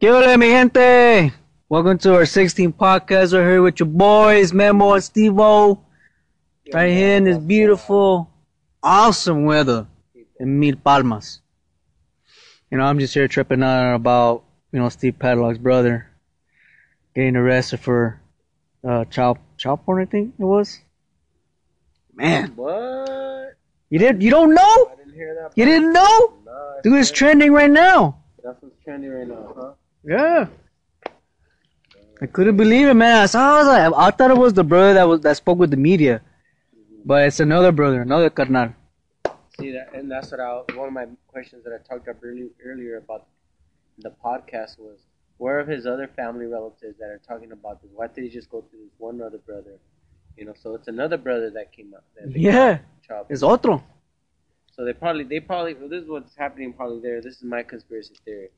¿Qué hola, mi gente? Welcome to our 16th podcast. We're here with your boys, Memo and Steve-O. Right here in this beautiful, awesome weather in Mil Palmas. You know, I'm just here tripping out about, you know, Steve Paddock's brother getting arrested for uh, child child porn. I think it was. Man, What? you did you don't know? I didn't hear that. You didn't know? I Dude, it's trending right now. That's what's trending right now, huh? Yeah. I couldn't believe it, man. I saw. I was like, I thought it was the brother that was that spoke with the media, but it's another brother, another carnal. See that, and that's what I. One of my questions that I talked up earlier earlier about the podcast was, where are his other family relatives that are talking about this? Why did he just go to this one other brother? You know, so it's another brother that came up. That Yeah, it's otro. So they probably, they probably, well, this is what's happening probably there. This is my conspiracy theory.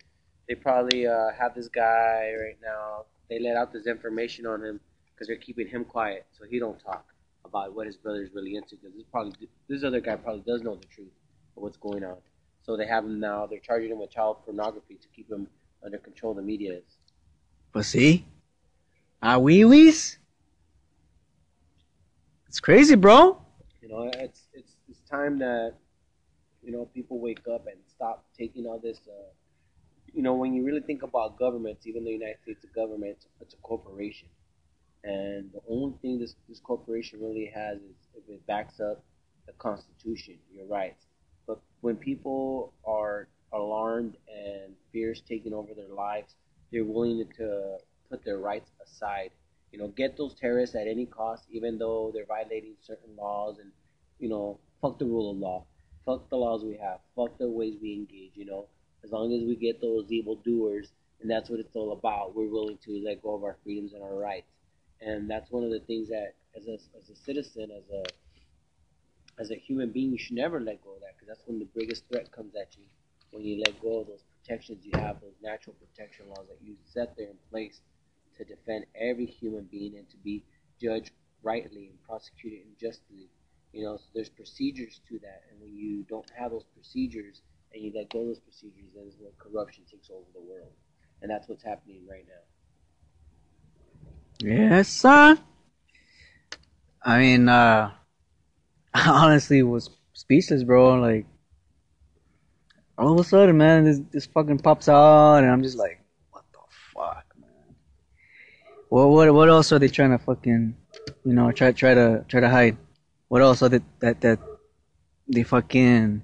They probably uh, have this guy right now. They let out this information on him because they're keeping him quiet, so he don't talk about what his brother's really into. Because this probably, this other guy probably does know the truth of what's going on. So they have him now. They're charging him with child pornography to keep him under control. of The media is. But see, ah wee wees. It's crazy, bro. You know, it's it's it's time that you know people wake up and stop taking all this. Uh, you know, when you really think about governments, even the United States government, it's a corporation, and the only thing this this corporation really has is if it backs up the Constitution, your rights. But when people are alarmed and fears taking over their lives, they're willing to put their rights aside you know, get those terrorists at any cost, even though they're violating certain laws and, you know, fuck the rule of law. Fuck the laws we have. Fuck the ways we engage, you know. As long as we get those evil doers, and that's what it's all about, we're willing to let go of our freedoms and our rights. And that's one of the things that, as a, as a citizen, as a as a human being, you should never let go of that because that's when the biggest threat comes at you. When you let go of those protections you have, those natural protection laws that you set there in place to defend every human being and to be judged rightly and prosecuted justly. You know, so there's procedures to that, and when you don't have those procedures and you let go of those procedures, then is when corruption takes over the world, and that's what's happening right now. Yes, sir. I mean, uh, I honestly was speechless, bro. Like, all of a sudden, man, this this fucking pops out, and I'm just like, what the fuck, man? What what what else are they trying to fucking, you know, try try to try to hide? What else are they that that they fucking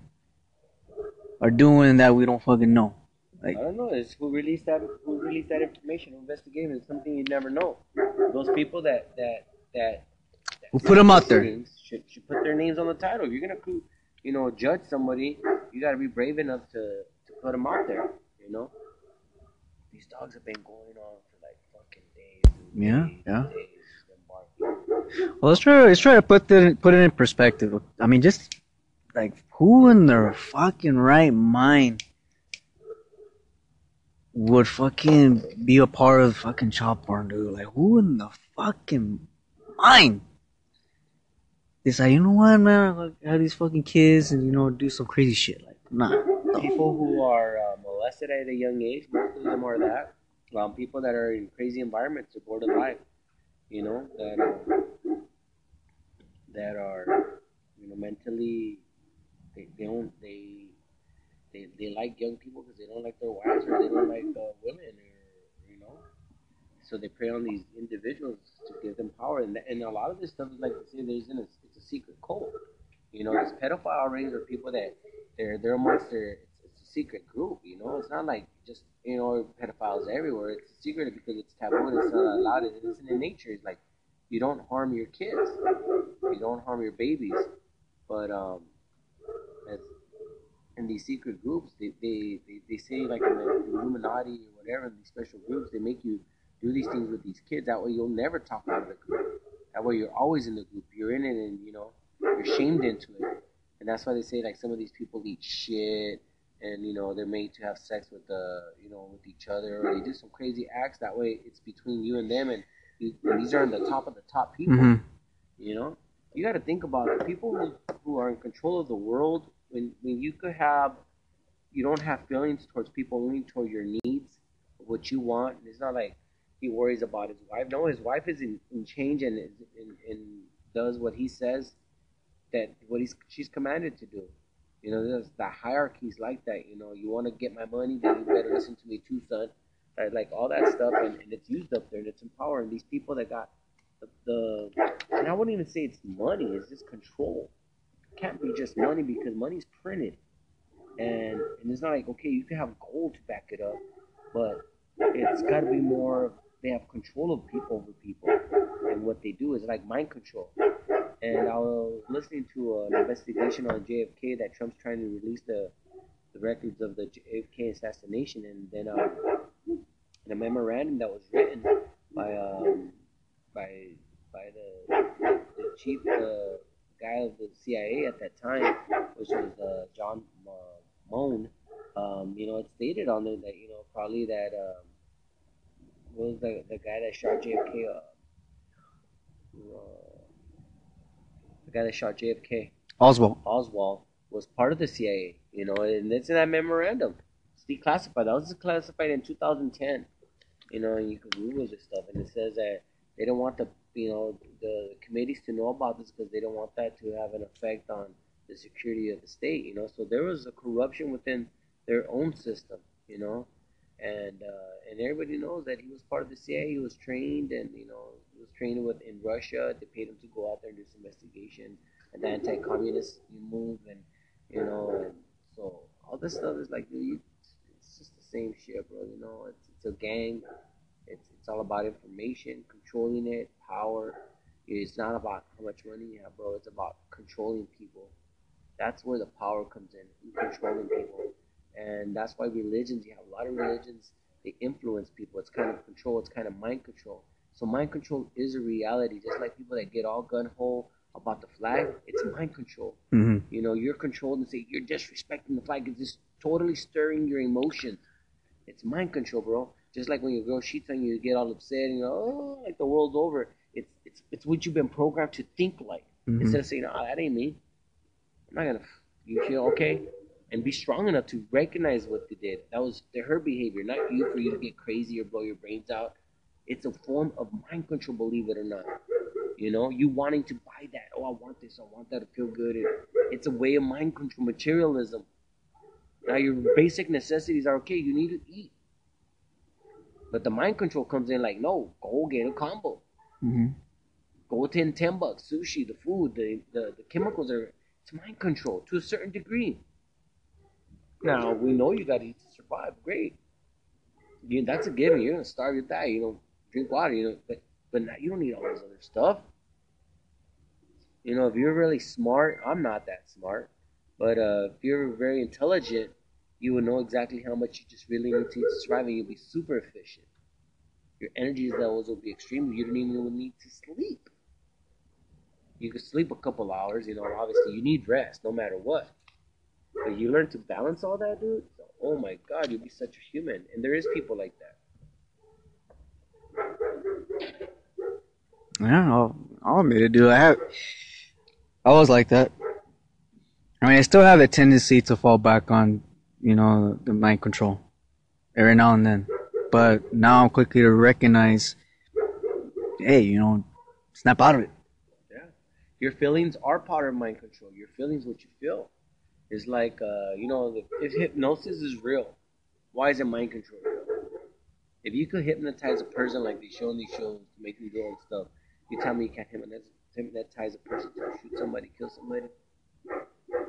are doing that we don't fucking know? Like, I don't know. It's who released that? Who released that information? Who investigated? It's something you never know. Those people that that that, that Who them out there. should should put their names on the title. If you're gonna, you know, judge somebody, you gotta be brave enough to to put them out there. You know, these dogs have been going on for like fucking days. Yeah, days yeah. days. Well, let's try. Let's try to put it put it in perspective. I mean, just like who in their fucking right mind would fucking be a part of fucking child porn, dude? Like, who in the fucking mind? It's like, you know what, man? Like, have these fucking kids and you know do some crazy shit. Like, nah. no. people who are uh, molested at a young age, most of them are that. Um, people that are in crazy environments, are bored of life, you know, that that are, you know, mentally, they, they don't they, they they like young people because they don't like their wives or they don't like uh, women or you know, so they prey on these individuals to give them power, and and a lot of this stuff is like they say there's in a, it's a secret cult, you know, these pedophile rings are people that they're they're amongst their it's, it's a secret group, you know. It's not like just you know pedophiles everywhere. It's a secret because it's taboo and it's not allowed. It isn't in nature. It's like you don't harm your kids, you don't harm your babies, but um, as in these secret groups, they they, they, they say like in the Illuminati or whatever, these special groups, they make you do these things with these kids. That way you'll never talk out of the group. That way you're always in the group. You're in it and you know you're shamed into it. And that's why they say like some of these people eat shit and you know they're made to have sex with the you know with each other or they do some crazy acts. That way it's between you and them and, you, and these are the top of the top people. hmm You know, you got to think about it. People who, who are in control of the world. When when you could have, you don't have feelings towards people, only toward your needs. what you want. It's not like he worries about his wife. No, his wife is in, in change and, and, and does what he says that what he's she's commanded to do. You know, there's the hierarchies like that. You know, you want to get my money, then you better listen to me too, son. Right? Like all that stuff, and, and it's used up there, and it's empowering these people that got the, the and I wouldn't even say it's money; it's just control. Can't be just money because money's printed, and and it's not like okay, you can have gold to back it up, but it's got to be more. They have control of people over people, and what they do is like mind control. And I was listening to an investigation on JFK that Trump's trying to release the the records of the JFK assassination, and then uh, in a memorandum that was written by um, by by the, the chief uh, guy of the CIA at that time, which was uh, John uh, Moon. Um, you know, it stated on there that you know probably that um, was the the guy that shot JFK. Uh, uh, the guy that shot JFK, Oswald. Oswald, was part of the CIA. You know, and it's in that memorandum. It's declassified. That was declassified in 2010. You know, and you can Google this stuff, and it says that they don't want the you know the committees to know about this because they don't want that to have an effect on the security of the state. You know, so there was a corruption within their own system. You know, and uh, and everybody knows that he was part of the CIA. He was trained, and you know, he was trained with in Russia. They paid him to go out there and do some investigation, and the anti-communist move, and you know, and so all this stuff is like, dude, it's just the same shit, bro. You know, it's it's a gang. It's all about information, controlling it, power. It's not about how much money you have, bro. It's about controlling people. That's where the power comes in, controlling people and that's why religions you have a lot of religions they influence people it's kind of control it's kind of mind control so mind control is a reality just like people that get all gun-ho about the flag it's mind control Mm-hmm. you know you're controlled and say you're disrespecting the flag it's just totally stirring your emotions it's mind control bro just like when your girl cheats on you you get all upset and you go oh like the world's over it's it's, it's what you've been programmed to think like Mhm. instead of saying oh that ain't me i'm not gonna you feel okay and be strong enough to recognize what they did. That was the, her behavior, not you for you to get crazy or blow your brains out. It's a form of mind control, believe it or not. You know, you wanting to buy that. Oh, I want this. I want that to feel good. It, it's a way of mind control, materialism. Now, your basic necessities are okay. You need to eat. But the mind control comes in like, no, go get a combo. Mm-hmm. Go 10, 10 bucks. Sushi, the food, the, the, the chemicals are, it's mind control to a certain degree. Now we know you got to eat to survive. Great, you, that's a given. You're gonna starve, you die. You know, drink water. You know, but but now you don't need all this other stuff. You know, if you're really smart, I'm not that smart, but uh, if you're very intelligent, you would know exactly how much you just really need to eat to survive, and you'll be super efficient. Your energy levels will be extreme. You don't even need to sleep. You could sleep a couple hours. You know, obviously you need rest no matter what. But you learn to balance all that, dude. Oh my God, you'll be such a human. And there is people like that. Yeah, I'll, I'll admit it, dude. I have, I was like that. I mean, I still have a tendency to fall back on, you know, the mind control every now and then. But now I'm quickly to recognize, hey, you know, snap out of it. Yeah. Your feelings are part of mind control. Your feelings, what you feel. It's like, uh, you know, if hypnosis is real, why is it mind control? If you could hypnotize a person like they show in these shows to make them go and stuff, you tell me you can't hypnotize, hypnotize a person to shoot somebody, kill somebody?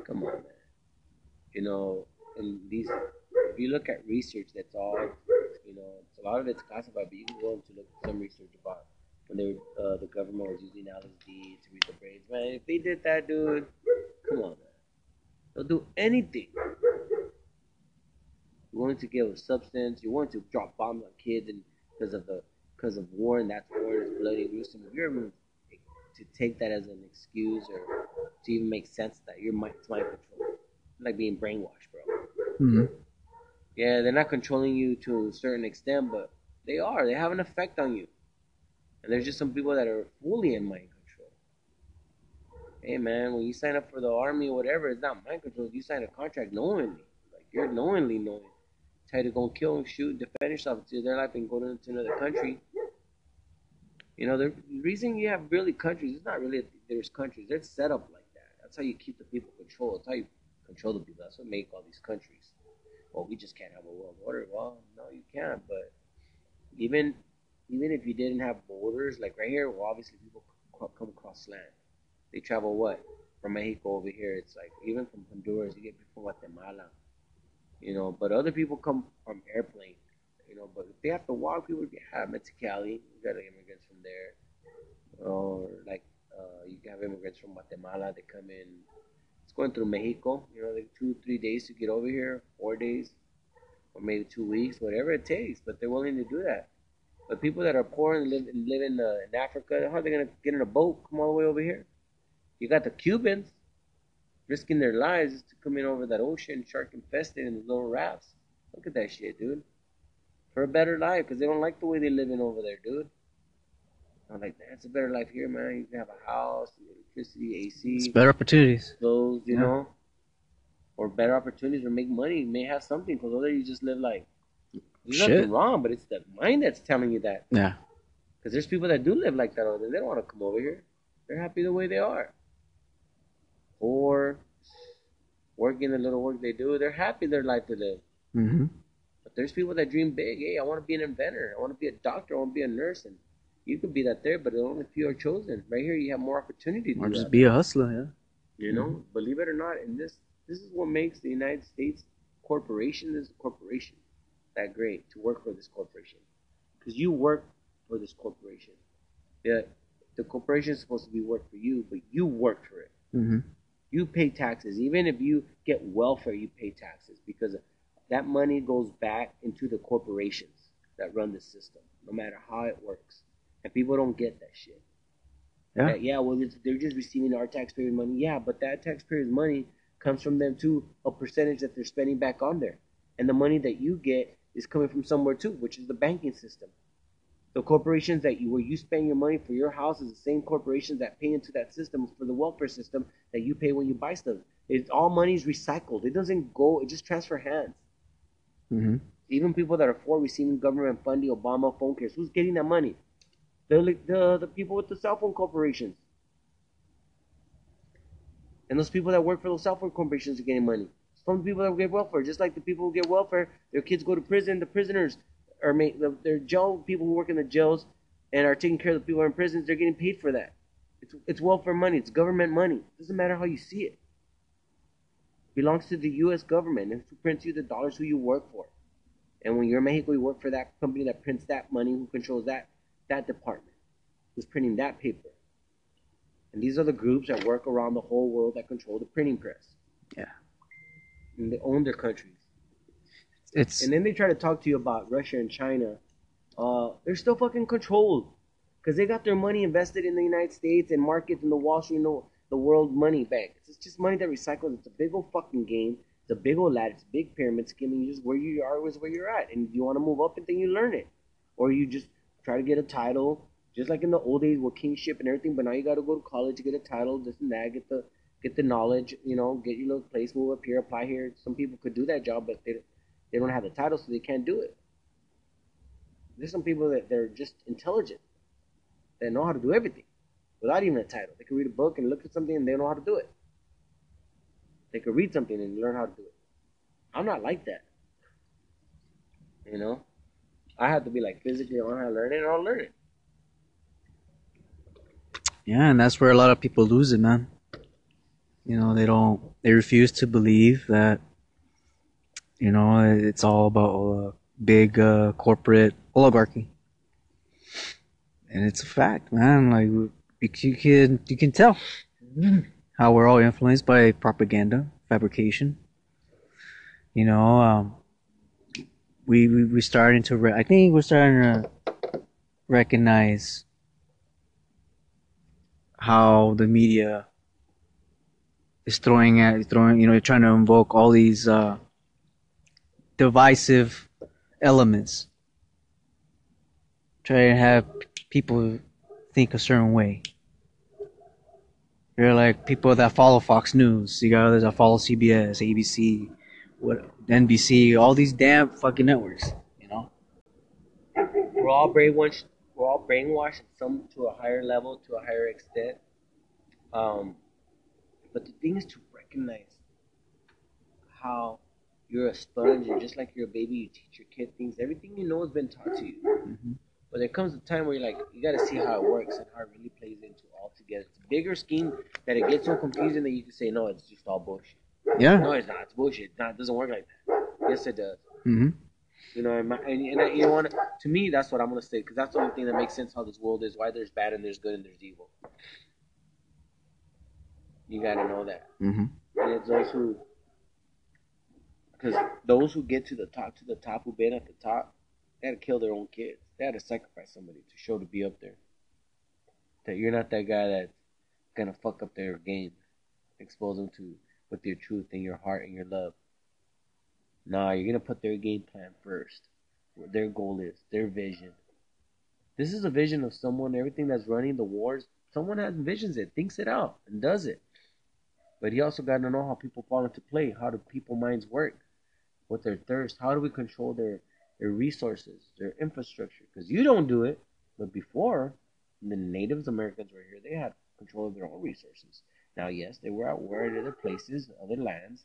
Come on, man. You know, and these, if you look at research, that's all, you know, a lot of it's classified, but you can go into look at some research about when they were, uh, the government was using LSD to read the brains. Man, if they did that, dude, come on, man. They'll do anything. You're willing to give a substance. You're willing to drop bombs on kids and because of the because of war and that's war is bloody gruesome. If you're willing to take that as an excuse or to even make sense that, you're mind control. Like being brainwashed, bro. Mm-hmm. Yeah, they're not controlling you to a certain extent, but they are. They have an effect on you. And there's just some people that are fully in mind control. Hey man, when you sign up for the army or whatever, it's not mind control. You sign a contract knowingly. Like you're knowingly knowing try to go kill and shoot, defend yourself to their life and go to, to another country. You know, the reason you have really countries, it's not really there's countries. They're set up like that. That's how you keep the people controlled. That's how you control the people. That's what make all these countries. Well, we just can't have a world order. Well, no, you can't. But even even if you didn't have borders, like right here, well, obviously people come across land. They travel what? From Mexico over here, it's like even from Honduras, you get people from Guatemala, you know. But other people come from airplane, you know. But if they have to walk, people have Mexicali, you got immigrants from there, or like uh, you have immigrants from Guatemala. They come in. Going through Mexico, you know, like two, three days to get over here, four days, or maybe two weeks, whatever it takes. But they're willing to do that. But people that are poor and live, live in, uh, in Africa, how are they going to get in a boat, come all the way over here? You got the Cubans risking their lives to come in over that ocean, shark infested in little rafts. Look at that shit, dude. For a better life, because they don't like the way they live in over there, dude. I'm like, that's a better life here, man. You can have a house, electricity, AC. It's better opportunities. Clothes, you Yeah. know? Or better opportunities or make money. May have something, because over there you just live like, there's Shit. nothing wrong, but it's the mind that's telling you that. Yeah. Because there's people that do live like that there. They don't want to come over here. They're happy the way they are. Or working the little work they do, they're happy their life to live. Mm-hmm. But there's people that dream big. Hey, I want to be an inventor. I want to be a doctor. I want to be a nurse. And you could be that there, but only few are chosen. Right here, you have more opportunity to Or just that. be a hustler, yeah. You know, believe it or not, and this this is what makes the United States corporation this corporation that great to work for this corporation because you work for this corporation. The the corporation is supposed to be work for you, but you work for it. Mm-hmm. You pay taxes, even if you get welfare, you pay taxes because that money goes back into the corporations that run the system, no matter how it works. And people don't get that shit. Yeah. That, yeah, well, they're just receiving our taxpayer money. Yeah, but that taxpayers' money comes from them too, a percentage that they're spending back on there. And the money that you get is coming from somewhere too, which is the banking system. The corporations that you where you spend your money for your house is the same corporations that pay into that system for the welfare system that you pay when you buy stuff. It's all money is recycled. It doesn't go. It just transfer hands. Mm-hmm. Even people that are for receiving government funding, Obama phone cares, who's getting that money? The the the people with the cell phone corporations. And those people that work for those cell phone corporations are getting money. It's from the people that get welfare. Just like the people who get welfare, their kids go to prison. The prisoners are made. The, their jail people who work in the jails and are taking care of the people in prisons. They're getting paid for that. It's it's welfare money. It's government money. It doesn't matter how you see it. It belongs to the U.S. government. And who prints you the dollars who you work for. And when you're in Mexico, you work for that company that prints that money, who controls that that department, who's printing that paper. And these are the groups that work around the whole world that control the printing press. Yeah. And they own their countries. It's And then they try to talk to you about Russia and China. Uh, they're still fucking controlled because they got their money invested in the United States and markets in the Wall Street, and the, the World Money Bank. It's just money that recycles. It's a big old fucking game. It's a big old ladder. It's a big pyramid scheme. And you just where you are is where you're at, and if you want to move up, and then you learn it, or you just try to get a title, just like in the old days with kingship and everything. But now you got to go to college to get a title, this and that, get the get the knowledge, you know, get your little place, move up here, apply here. Some people could do that job, but they they don't have the title, so they can't do it. There's some people that they're just intelligent, they know how to do everything without even a title. They can read a book and look at something and they know how to do it. They could read something and learn how to do it. I'm not like that. You know, I have to be like physically on how to learn it, and I'll learn it. yeah, and that's where a lot of people lose it, man. You know, they don't. They refuse to believe that. You know, it's all about a big uh, corporate oligarchy, and it's a fact, man. Like you you can you can tell how we're all influenced by propaganda, fabrication. You know, um, we we we starting to. Re- I think we're starting to recognize how the media is throwing at throwing you know trying to invoke all these uh, divisive elements. Trying to have people think a certain way. You're like people that follow Fox News. You got others that follow CBS ABC what NBC, all these damn fucking networks. You know. We're all brainwashed. We're all brainwashed, some to a higher level, to a higher extent. Um, but the thing is to recognize how you're a sponge, and just like you're a baby, you teach your kid things. Everything you know has been taught to you. Mm-hmm. But there comes a time where you're like, you got to see how it works and how it really plays into all together. It's a bigger scheme that it gets so confusing that you can say, no, it's just all bullshit. Yeah. No, it's not. It's bullshit. No, it doesn't work like that. Yes, it does. Mm-hmm. You know, and, my, and, and I, you know? To me, that's what I'm gonna say because that's the only thing that makes sense how this world is. Why there's bad and there's good and there's evil. You gotta know that. Mm-hmm. And it's those who, because those who get to the top, to the top, who've been at the top, they had to kill their own kids. They had to sacrifice somebody to show to be up there. That you're not that guy that's gonna fuck up their game, expose them to with your truth and your heart and your love. Nah, you're gonna put their game plan first. What their goal is, their vision. This is a vision of someone, everything that's running the wars, someone has visions it, thinks it out, and does it. But he also got to know how people fall into play. How do people minds work? What their thirst? How do we control their their resources, their infrastructure? Because you don't do it. But before, the Natives Americans were here. They had control of their own resources. Now, yes, they were at war in other places, other lands,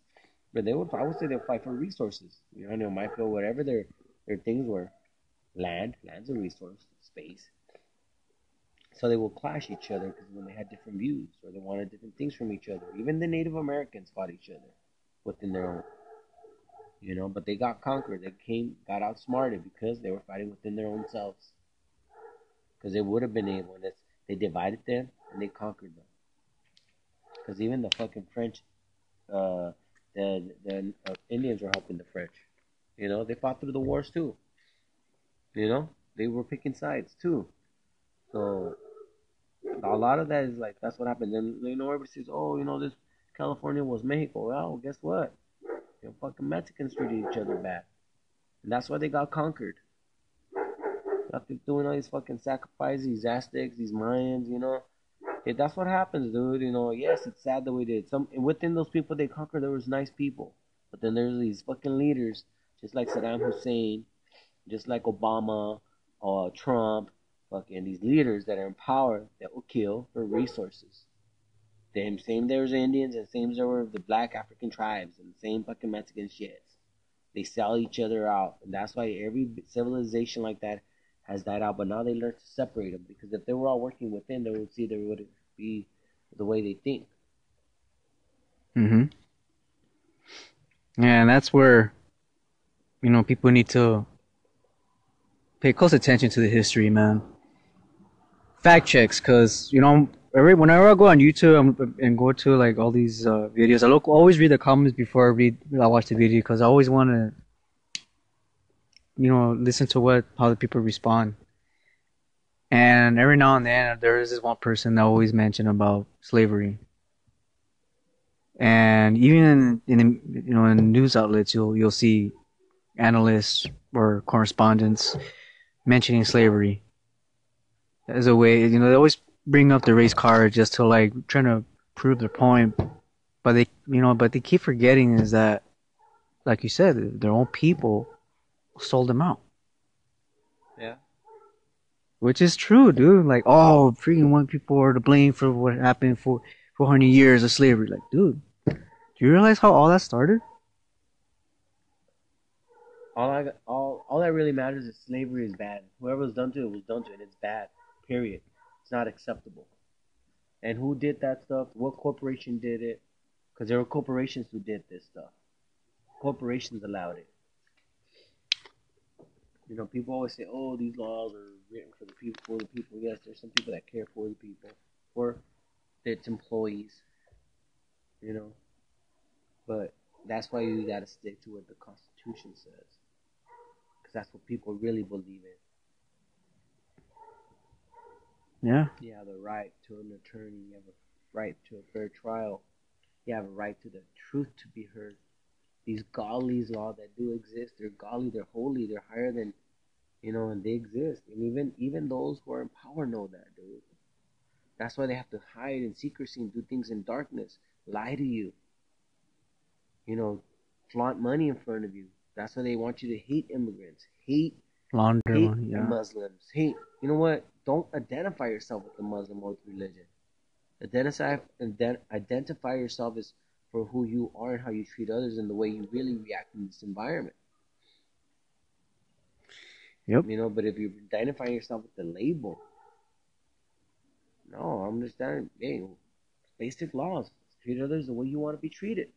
but they would. I would say they fight for resources. You know, they might field, whatever their their things were, land, land's a resource, space. So they will clash each other because when they had different views or they wanted different things from each other. Even the Native Americans fought each other within their own. You know, but they got conquered. They came, got outsmarted because they were fighting within their own selves. Because they would have been able, and they divided them and they conquered them. Because even the fucking French, uh, the the uh, Indians were helping the French. You know, they fought through the wars too. You know, they were picking sides too. So a lot of that is like that's what happened. Then you know everybody says, oh, you know this California was Mexico. Well, guess what? Know, fucking Mexicans treated each other bad, and that's why they got conquered. After doing all these fucking sacrifices, these Aztecs, these Mayans, you know, yeah, that's what happens, dude. You know, yes, it's sad that we did. Some within those people they conquered, there was nice people, but then there's these fucking leaders, just like Saddam Hussein, just like Obama or Trump, fucking these leaders that are in power that will kill for resources. Them same there's Indians and same there were the black African tribes and the same fucking Mexican shits. They sell each other out, and that's why every civilization like that has died out. But now they learn to separate them because if they were all working within, they would see there would be the way they think. Mm-hmm. Yeah, and that's where you know people need to pay close attention to the history, man. Fact checks, cause you know every whenever I go on YouTube and go to like all these uh, videos, I look always read the comments before I read I watch the video, cause I always want to you know listen to what how the people respond. And every now and then there is this one person that always mention about slavery. And even in, in you know in news outlets, you'll you'll see analysts or correspondents mentioning slavery as a way. You know, they always bring up the race card just to like trying to prove their point. But they, you know, but they keep forgetting is that, like you said, their own people sold them out. Yeah. Which is true, dude. Like, oh, freaking white people are to blame for what happened for 400 years of slavery. Like, dude, do you realize how all that started? All I all all that really matters is slavery is bad. Whoever was done to it was done to it. It's bad. Period. It's not acceptable. And who did that stuff? What corporation did it? Because there were corporations who did this stuff. Corporations allowed it. You know, people always say, "Oh, these laws are written for the people, for the people." Yes, there's some people that care for the people, for its employees. You know, but that's why you got to stick to what the Constitution says, because that's what people really believe in. Yeah. You have a right to an attorney. You have a right to a fair trial. You have a right to the truth to be heard. These godly's law that do exist, they're godly, they're holy, they're higher than, you know, and they exist. And even even those who are in power know that, dude. That's why they have to hide in secrecy and do things in darkness, lie to you. You know, flaunt money in front of you. That's why they want you to hate immigrants, hate Launder hate yeah. Muslims, hate. You know what? Don't identify yourself with the Muslim or with religion. Identify ident- identify yourself as for who you are and how you treat others and the way you really react in this environment. Yep. You know, but if you're identifying yourself with the label, no, I'm just saying, hey, basic laws. Treat others the way you want to be treated.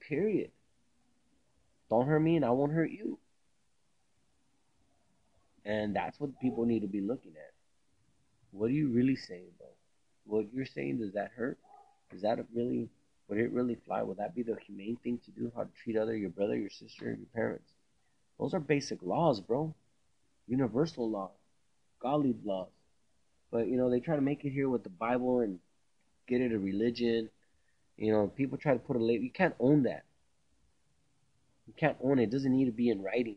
Period. Don't hurt me and I won't hurt you. And that's what people need to be looking at. What are you really saying, bro? What you're saying, does that hurt? Is that really, would it really fly? Would that be the humane thing to do? How to treat other, your brother, your sister, your parents? Those are basic laws, bro. Universal law. Godly laws. But, you know, they try to make it here with the Bible and get it a religion. You know, people try to put a label. You can't own that. You can't own it. It doesn't need to be in writing.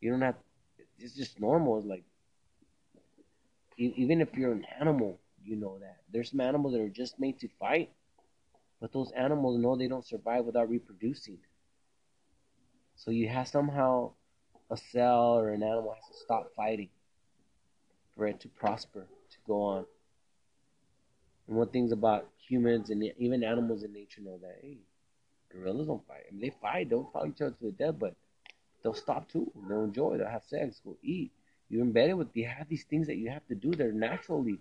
You don't have. It's just normal. It's like even if you're an animal, you know that there's some animals that are just made to fight, but those animals know they don't survive without reproducing. So you have somehow a cell or an animal has to stop fighting for it to prosper, to go on. And one thing's about humans and even animals in nature know that hey, gorillas don't fight. I mean, they fight, they'll fight each other to the death, but they'll stop too. They'll enjoy. They'll have sex. Go eat. You're embedded with. You have these things that you have to do. They're naturally.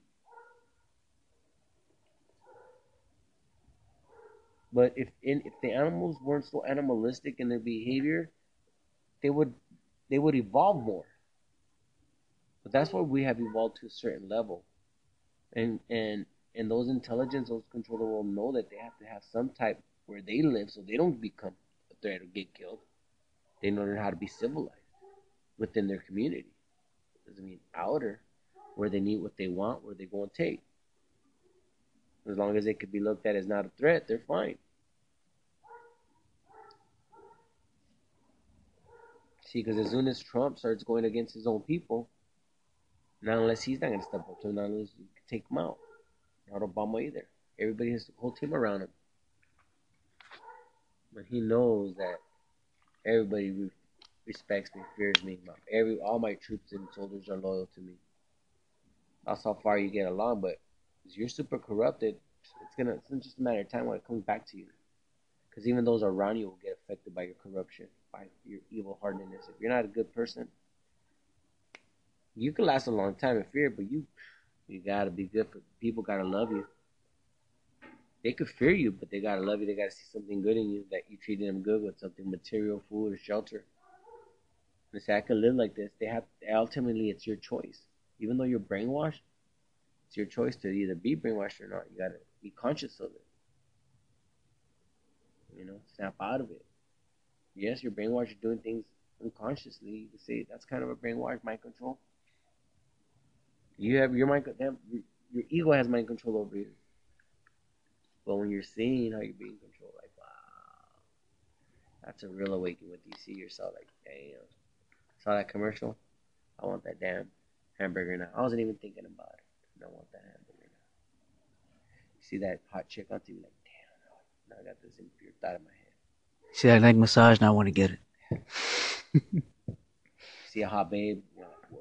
But if in if the animals weren't so animalistic in their behavior, they would they would evolve more. But that's why we have evolved to a certain level, and and and those intelligence, those controller will know that they have to have some type where they live, so they don't become a threat or get killed. They learn how to be civilized within their community. Doesn't mean outer, where they need what they want, where they go and take. As long as they could be looked at as not a threat, they're fine. See, because as soon as Trump starts going against his own people, not unless he's not going to step up to him, not unless you can take him out. Not Obama either. Everybody has the whole team around him. But he knows that everybody re- respects me, fears me. Every all my troops and soldiers are loyal to me. That's how far you get along. But if you're super corrupted, it's gonna. It's just a matter of time when it comes back to you. Because even those around you will get affected by your corruption, by your evil heartedness. If you're not a good person, you can last a long time in fear, but you you gotta be good for people. Gotta love you. They could fear you, but they gotta love you. They gotta see something good in you that you treated them good with something material, food, or shelter. And say, I can live like this. They have ultimately, it's your choice. Even though you're brainwashed, it's your choice to either be brainwashed or not. You gotta be conscious of it. You know, snap out of it. Yes, you're brainwashed. You're doing things unconsciously. You say that's kind of a brainwash, mind control. You have your mind. Your, your ego has mind control over you. But when you're seeing how you're being controlled, like wow, that's a real awakening. When you see yourself, like damn, saw that commercial. I want that damn hamburger now. I wasn't even thinking about it. I want that hamburger now. You see that hot chick on TV, like damn, now I got this impure thought in my head. See that leg massage, now I want to get it. See a hot babe, you're like whoa,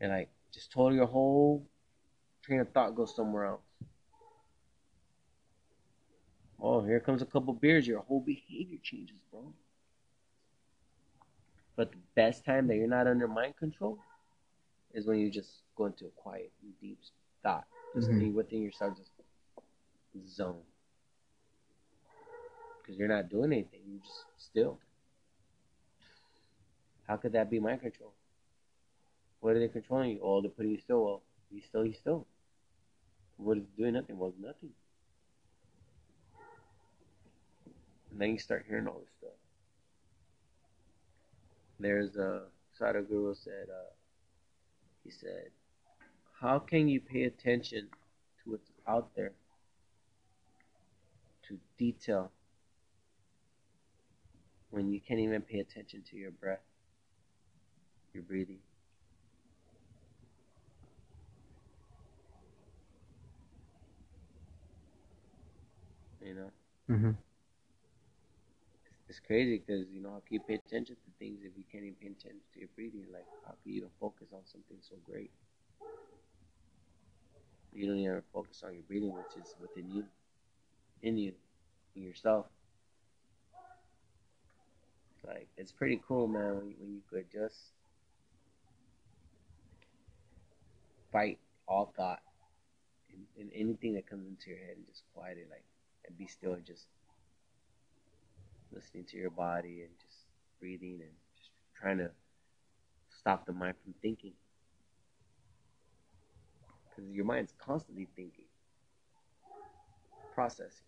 and like just total your whole train of thought goes somewhere else. Oh, here comes a couple beers. Your whole behavior changes, bro. But the best time that you're not under mind control is when you just go into a quiet deep thought. Just Mhm. be within yourself, just zone. Because you're not doing anything. You're just still. How could that be mind control? What are they controlling you? Oh, they're putting you still. Well, you still, you still. What is doing? Nothing. Well, nothing. And then you start hearing all this stuff. There's a Sadhguru said, uh, he said, how can you pay attention to what's out there to detail when you can't even pay attention to your breath, your breathing? You know, hmm it's crazy because you know how can you pay attention to things if you can't even pay attention to your breathing? Like, how can you even focus on something so great? You don't even focus on your breathing, which is within you, in you, in yourself. Like, it's pretty cool, man, when you, when you could just fight all thought and, and anything that comes into your head and just quiet it, like, and be still and just listening to your body and just breathing and just trying to stop the mind from thinking. Because your mind's constantly thinking, processing.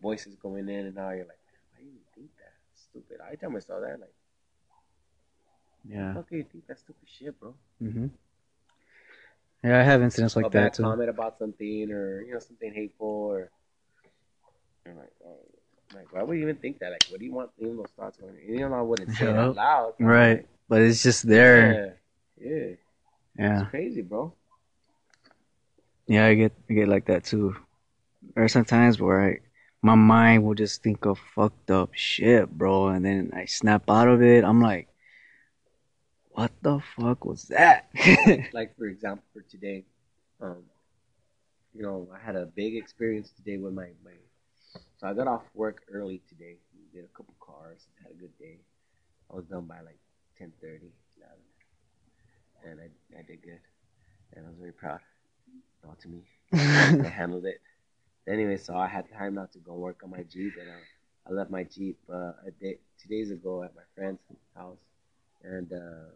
Voices going in and out, you're like, why do you even think that? Stupid. I tell myself that, like, Yeah. how can you think that stupid shit, bro? hmm Yeah, I have incidents like a that bad too. comment about something or, you know, something hateful or. I'm like, oh, like, why would you even think that? Like, what do you want even those thoughts going? You know, I wouldn't say it out loud. Right. But it's just there. Yeah, yeah, Yeah. it's crazy, bro. Yeah, I get I get like that too. There are some times where I my mind will just think of fucked up shit, bro, and then I snap out of it. I'm like, what the fuck was that? Like for example, for today, um, you know, I had a big experience today with my my. So I got off work early today. Did a couple cars. Had a good day. I was done by like 10:30, 11, and I I did good, and I was very proud. Not to me. I handled it. Anyway, so I had time now to go work on my Jeep, and I, I left my Jeep uh, a day, two days ago at my friend's house, and uh,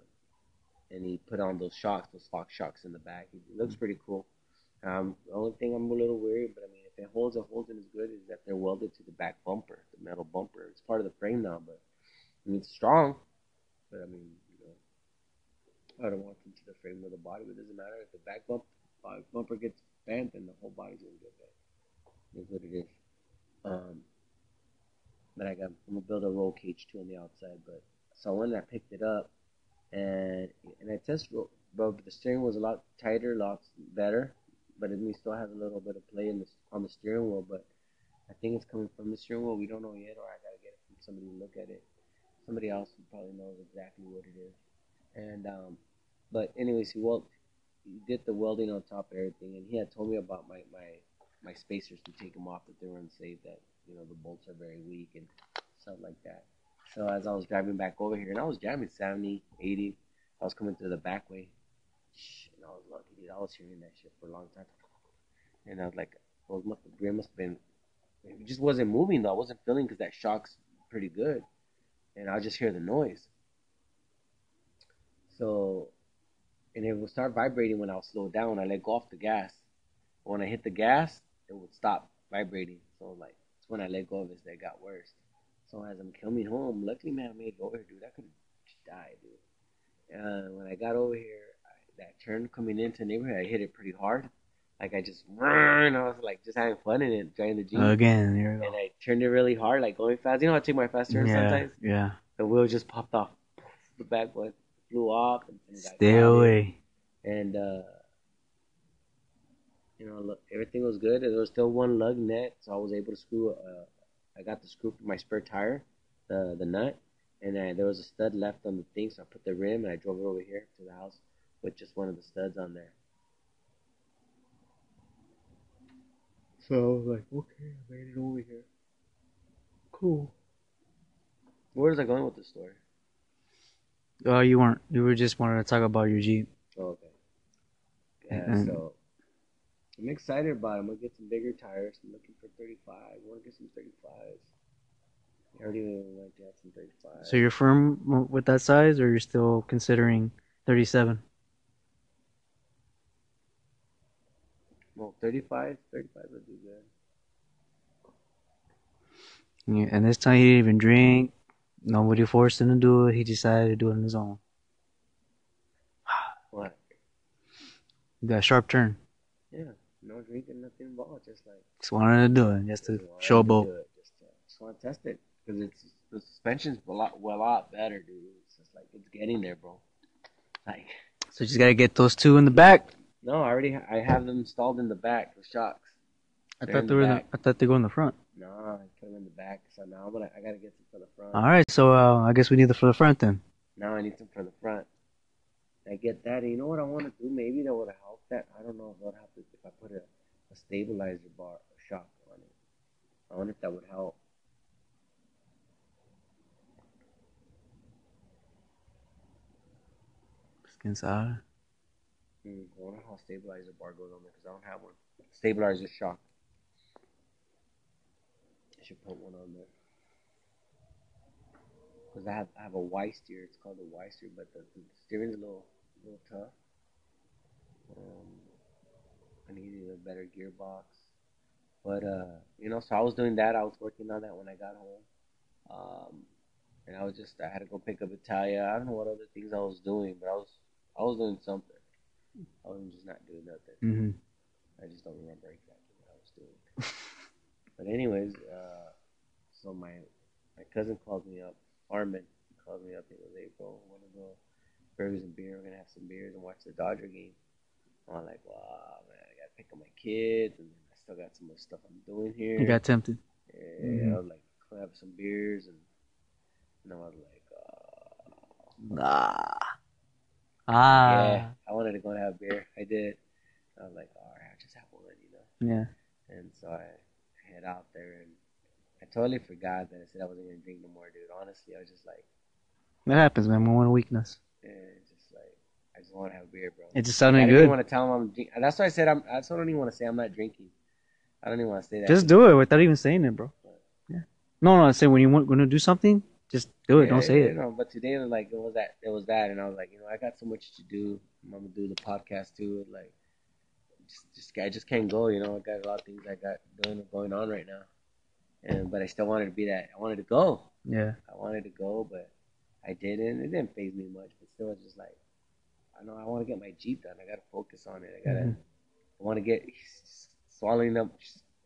and he put on those shocks, those Fox shocks in the back. It looks pretty cool. Um, the only thing I'm a little worried, but I mean, it holds, it holds and is good, is that they're welded to the back bumper, the metal bumper. It's part of the frame now, but I mean, it's strong. But I mean, you know, I don't want it into the frame of the body, but it doesn't matter if the back bump, uh, bumper gets bent, then the whole body's gonna get bent. Is what it is. Um, but I got, I'm gonna build a roll cage too on the outside. But so when I picked it up, and and I test ro- but the steering was a lot tighter, a lot better. But it still has a little bit of play in the, on the steering wheel. But I think it's coming from the steering wheel. We don't know yet, or I gotta get it from somebody to look at it. Somebody else who probably knows exactly what it is. And um, but anyways, he weld, he did the welding on top of everything, and he had told me about my my my spacers to take them off that they were unsafe. That you know the bolts are very weak and stuff like that. So as I was driving back over here, and I was driving 70, 80, I was coming through the back way. I was lucky, dude. I was hearing that shit for a long time. And I was like, well, must the gear must have been. It just wasn't moving though. I wasn't feeling because that shock's pretty good, and I just hear the noise. So, and it would start vibrating when I was slowed down. I let go off the gas. When I hit the gas, it would stop vibrating. So like, it's when I let go of it that it got worse. So as I'm coming home, luckily, man, I made it over here, dude. I could have died, dude. And when I got over here, that turn coming into the neighborhood, I hit it pretty hard. Like I just, and I was like just having fun in it, driving the Jeep. Again, there you and. I turned it really hard, like going fast. You know, I take my fast turns Yeah, sometimes. yeah. The wheel just popped off. The back one flew off. And guy Stay it. away. And uh, you know, look, everything was good. There was still one lug nut, so I was able to screw. Uh, I got the screw for my spare tire, the the nut, and I, there was a stud left on the thing, so I put the rim and I drove it over here to the house with just one of the studs on there. So I was like, okay, I made it over here. Cool. Where was I going with the story? Oh, you weren't. You were just wanting to talk about your Jeep. Oh, okay. Yeah, And- so I'm excited about it. I'm gonna get some bigger tires. I'm looking for 35. I want to get some 35s. I already went to have some 35. So you're firm with that size, or you're still considering 37? Well, 35, 35 would be good. Yeah, and this time he didn't even drink. Nobody forced him to do it. He decided to do it on his own. What? He got a sharp turn. Yeah, no drinking, nothing involved. Just like Just wanted to do it, just to just wanted to showboat. do it. Just, uh, just want to test it because it's the suspension's a lot, well, a lot better, dude. It's just like it's getting there, bro. Like. So you just gotta get those two in the back. No, I already ha- I have them installed in the back, the shocks. I They're thought in they the were. In the, back. I thought they go in the front. No, I put them in the back. So now I'm gonna, I gotta get some for the front. All right, so uh, I guess we need them for the front then. Now I need some for the front. I get that. And you know what I want to do? Maybe that would help. That I don't know what happens if I put a, a stabilizer bar, a shock on it. I wonder if that would help. Skin side. Hmm, I wonder how stabilizer bar goes on there because I don't have one. Stabilizer shock. I should put one on there. Because I have I have a Y steer. It's called a Y steer, but the, the steering's a little little tough. Um, I needed a better gearbox. But uh, you know, so I was doing that. I was working on that when I got home. Um, and I was just I had to go pick up Italia. I don't know what other things I was doing, but I was I was doing something. I was just not doing nothing. Mm-hmm. I just don't remember exactly what I was doing. but anyways, uh, so my my cousin called me up. Armin called me up. He was like, "Bro, want to go burgers and beer? We're gonna have some beers and watch the Dodger game." And I'm like, "Wow, man, I gotta pick up my kids, and I still got some more stuff I'm doing here." You got tempted. yeah, Mhm. I was like, "Can I some beers?" And, and I was like, uh, Ah. Ah. "Yeah, I wanted to go and have a beer. I did." I was like, "All right, I'll just have one," you know. Yeah. And so I head out there, and I totally forgot that I said I wasn't gonna drink no more, dude. Honestly, I was just like, That happens, man. My one weakness. eh, just like, I just want to have a beer, bro. It just I sounded even good. want to tell him I'm. Drink- That's why I said I'm. I don't even want to say. I'm not drinking. I don't even want to say that. Just do it without even saying it, bro. Yeah. No, no. I say when you want going to do something, just do it. Yeah, Don't say it. No, but today, like, it was that. It was that, and I was like, you know, I got so much to do. I'm gonna do the podcast too. Like, just, just, I just can't go. You know, I got a lot of things I got doing going on right now, and but I still wanted to be that. I wanted to go. Yeah. I wanted to go, but I didn't. It didn't faze me much, but still, it's just like I know I want to get my Jeep done. I gotta focus on it. I gotta. Mhm. I want to get swallowing up,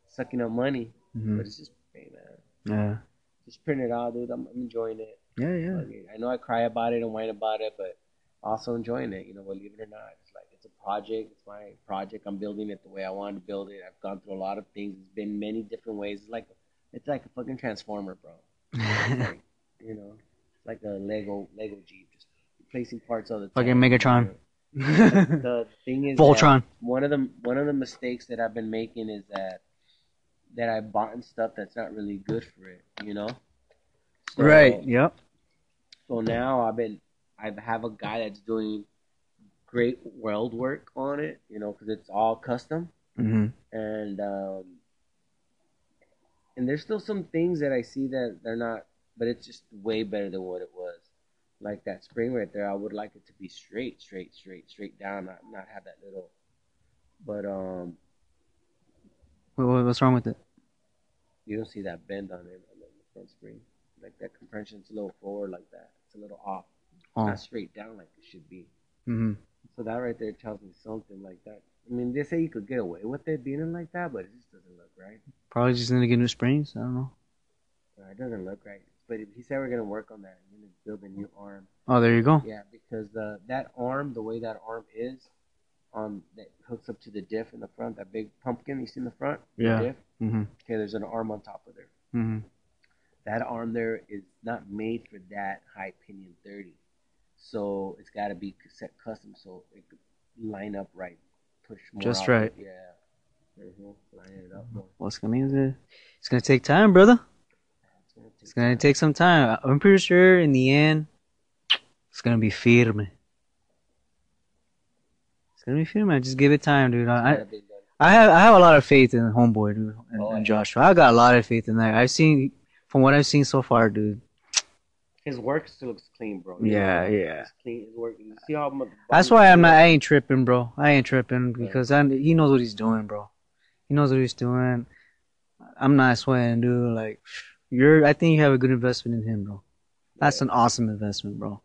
sucking up money, hmm but it's just hey man, Yeah. Just print it out, dude. I'm, I'm enjoying it. Yeah. Yeah. I, mean, I know I cry about it and whine about it, but also enjoying it. You know, believe it or not, it's like it's a project. It's my project. I'm building it the way I wanted to build it. I've gone through a lot of things. It's been many different ways. It's like it's like a fucking transformer, bro. Like, you know, it's like a Lego Lego Jeep, just replacing parts all the time. Fucking Megatron. The thing is, Voltron. one of the one of the mistakes that I've been making is that that I bought and stuff that's not really good for it. You know. So- Right. Yep. so now I've been, I have a guy that's doing great weld work on it, you know, because it's all custom, hmm and um, and there's still some things that I see that they're not, but it's just way better than what it was. Like that spring right there, I would like it to be straight, straight, straight, straight down, not not have that little. But um, What, what- what's wrong with it? you don't see that bend on it on the front spring, like that compression's a little forward like that. It's a little off, Oh. not straight down like it should be. hmm So that right there tells me something like that. I mean, they say you could get away with it being like that, but it just doesn't look right. Probably just need to get new springs. I don't know. Uh, It doesn't look right. But he said we're gonna work on that. We're gonna build a new arm. Oh, there you go. Yeah, because the that arm, the way that arm is, on that hooks up to the diff in the front, that big pumpkin you see in the front. the Yeah. Diff, hmm okay, there's an arm on top of there. hmm That arm there is not made for that high pinion 30. So it's got to be set custom so it could line up right, push more. Just out. right. Yeah. hmm Line it up more. What's gonna mean? is It's gonna take time, brother. It's gonna take It's gonna take some time. I'm pretty sure in the end, it's gonna be firme. It's me feel, man. Just give it time, dude. I, gotta be done. I have I have a lot of faith in homeboy, dude, and, Oh, and yeah. Joshua. I got a lot of faith in that. I've seen from what I've seen so far, dude. His work still looks clean, bro. Yeah, yeah. Clean. His work. You see how much. That's why I'm not. I ain't tripping, bro. I ain't tripping because I, he knows what he's doing, bro. He knows what he's doing. I'm not sweating, dude. Like you're. I think you have a good investment in him, bro. That's an awesome investment, bro.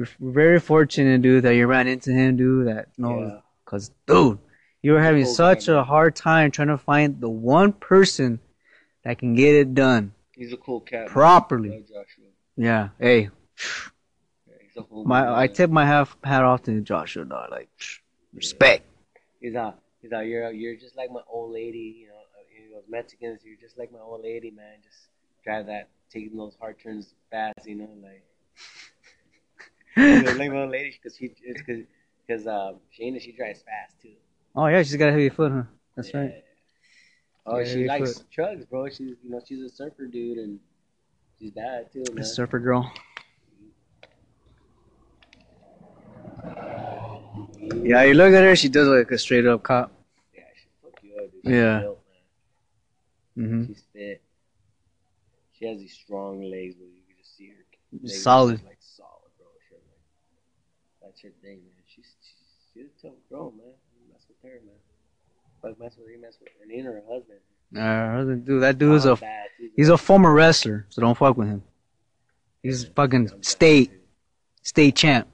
We're we're very fortunate, dude, that you ran into him, dude. That knows, Yeah. cause, dude, you were having such a hard time trying to find the one person that can get it done He's a cool cat. properly. Yeah. Hey, Yeah, he's a cool my man. I tip my half hat off to Joshua, dog. Like, respect. He's out. He's out. You're you're just like my old lady. Uh, you know, those Mexicans, you're just like my old lady, man. Just drive that, taking those hard turns fast, you know, like. Like my lady, because she, because, um, Shayna, she drives fast too. Oh yeah, she's got a heavy foot, huh? That's Yeah. right. Oh, Yeah, she likes foot. trucks, bro. She's, you know, she's a surfer dude, and she's that too, Man. A surfer girl. Yeah, you look at her, she does look like a straight up cop. Yeah, she fuck you up, dude. She's Yeah. built, hmm She's fit. She has these strong legs where you can just see her. Solid. like solid, bro. She like, her thing, man. She's she's, she's a tough girl, man. You mess with her, man. Fuck, mess with her, you mess with her, and her husband. Uh, dude, that dude's a I'm bad, he's a former wrestler, so don't fuck with him. He's Yeah, fucking I'm bad, state state champ.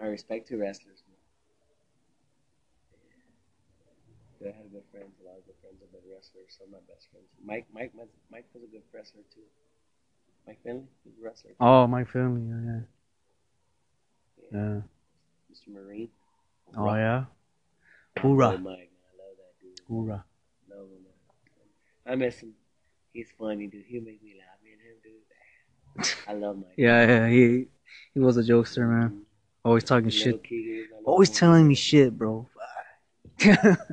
I respect to wrestlers, man. Yeah. I had good friends. A lot of good friends have been wrestlers. Some of my best friends. Mike, Mike, Mike, Mike was a good wrestler too. Mike Finley was a wrestler. Oh, my family, yeah, yeah. yeah. Mr. Marine. Oh yeah. Oh, Hoorah. Mike, I love that dude. Hoorah. Love him. I miss him. He's funny, dude. He'll make me laugh. Me and him, dude. I love Mike. Yeah, yeah, he he was a jokester, man. Always talking Little shit. kid, he was my Always telling me shit, bro.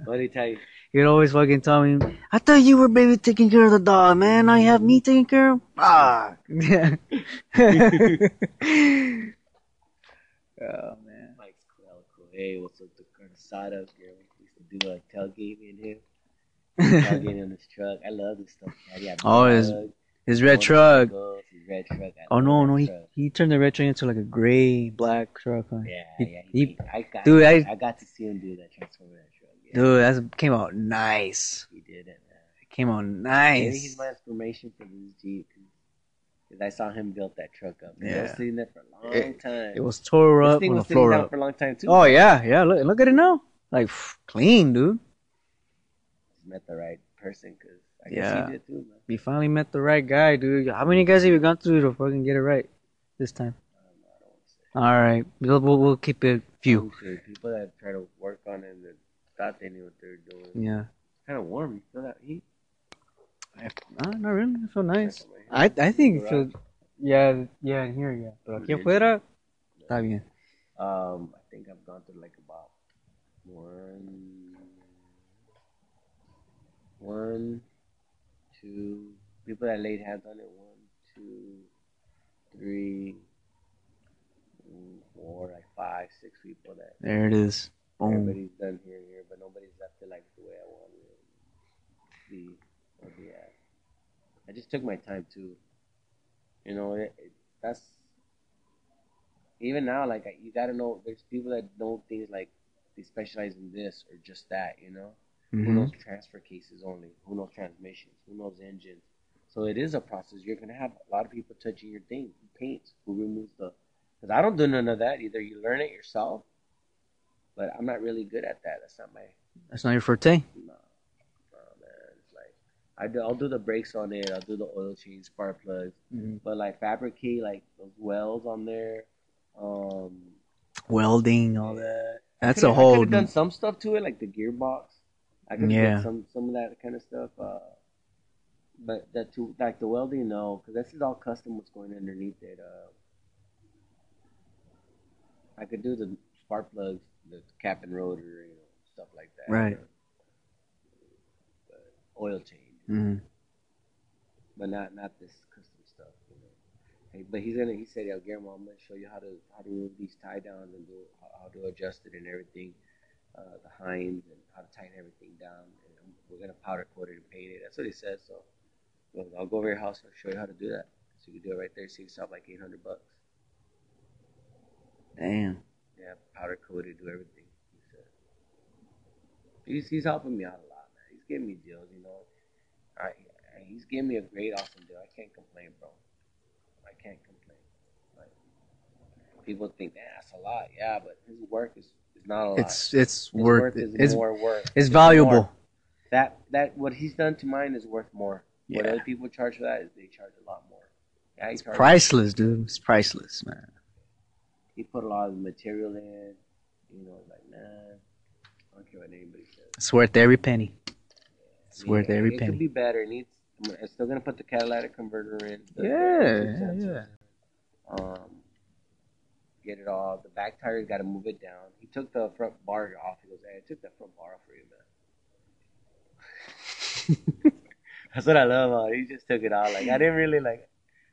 What did he tell you? He'd always fucking tell me, I thought you were baby taking care of the dog, man. Now you have me taking care of Ah. Yeah. oh man. Mike's cool. cool. Hey, what's up, the Carnosada girl? We used to do like tailgate me and him. Tailgating in his truck. I love this stuff. man. Yeah, Oh, his- His red truck. His red truck. I Oh no, no, he truck. he turned the red truck into like a gray black truck. Huh? Yeah, He- yeah. he- He, I got, dude, I, I- got to see him do that transformer that truck. Yeah, Dude, that came out nice. he did it. Man. It came out Maybe he's nice. my inspiration for this Jeep. Because I saw him build that truck up. Yeah. It was sitting there for a long It- time. It was tore up on the floor down up. for a long time too. Oh yeah, yeah. Look, look at it now. Like pff, clean, dude. Met the right person because I Yeah. guess he too, man. You finally met the right guy, dude. How many guys have you gone through to fucking get it right this time? I don't know. I don't want to say. All right, we'll we'll, we'll keep it few. Sure people that try to work on it and thought they knew what they were doing. Yeah. It's kind of warm. You feel that heat? Ah, not really. I feel nice. Check on my hand. I I think it feels. Yeah, yeah, in here, yeah. Pero aquí afuera, está bien. Um, I think I've gone through like about one, one, two people that laid hands on it. One, two, three, mm, like five, six people that There it is. Boom. everybody's done here here, but nobody's left it like the way I wanted it to be or be at. I just took my time too. You know, it, it, that's even now. Like you got to know, there's people that know things like they specialize in this or just that. You know, who Mhm. knows transfer cases only? Who knows transmissions? Who knows engines? So it is a process. You're gonna have a lot of people touching your thing, who paints, who removes the. Because I don't do none of that. Either you learn it yourself, but I'm not really good at that. That's not my. That's not your forte. No, no man. It's like I do. I'll do the brakes on it. I'll do the oil change, spark plugs. But like fabricate like those welds on there. Um, Welding, all that. That's a whole. I could have done some stuff to it, like the gearbox. I could have Yeah. done some some of that kind of stuff. Uh, but that to like the welding, no, because this is all custom. What's going underneath it? Uh, I could do the spark plugs, the cap and rotor, you know, stuff like that. Right. But oil change, Mhm. but not not this custom stuff. You know. Hey, but he's gonna. He said, "Yeah, Guillermo, I'm gonna show you how to how to remove these tie downs and do how, how to adjust it and everything, uh, the hinds and how to tighten everything down. And we're gonna powder coat it and paint it." That's what he said. So, well, I'll go over your house and show you how to do that. So you can do it right there. See yourself like 800 bucks. Damn. Yeah, powder coated, do everything. He said. He's he's helping me out a lot, man. He's giving me deals, you know. I, he's giving me a great, awesome deal. I can't complain, bro. I can't complain. Like people think, nah, that's a lot. Yeah, but his work is, is not a lot. It's it's his worth work it. It's more work. it's valuable. more. That that what he's done to mine is worth more. What other people charge for that is they charge a lot more. Yeah, It's priceless, dude. It's priceless, man. He put a lot of material in. You know, like nah, I don't care what anybody says. It's worth every penny. It's worth every it penny. could be better. It needs. I'm still gonna put the catalytic converter in. Yeah, yeah. Um, get it all. The back tires got to move it down. He took the front bar off. He goes, "Hey, I took that front bar off for you, man." That's what I love about it. He just took it off. Like I didn't really like.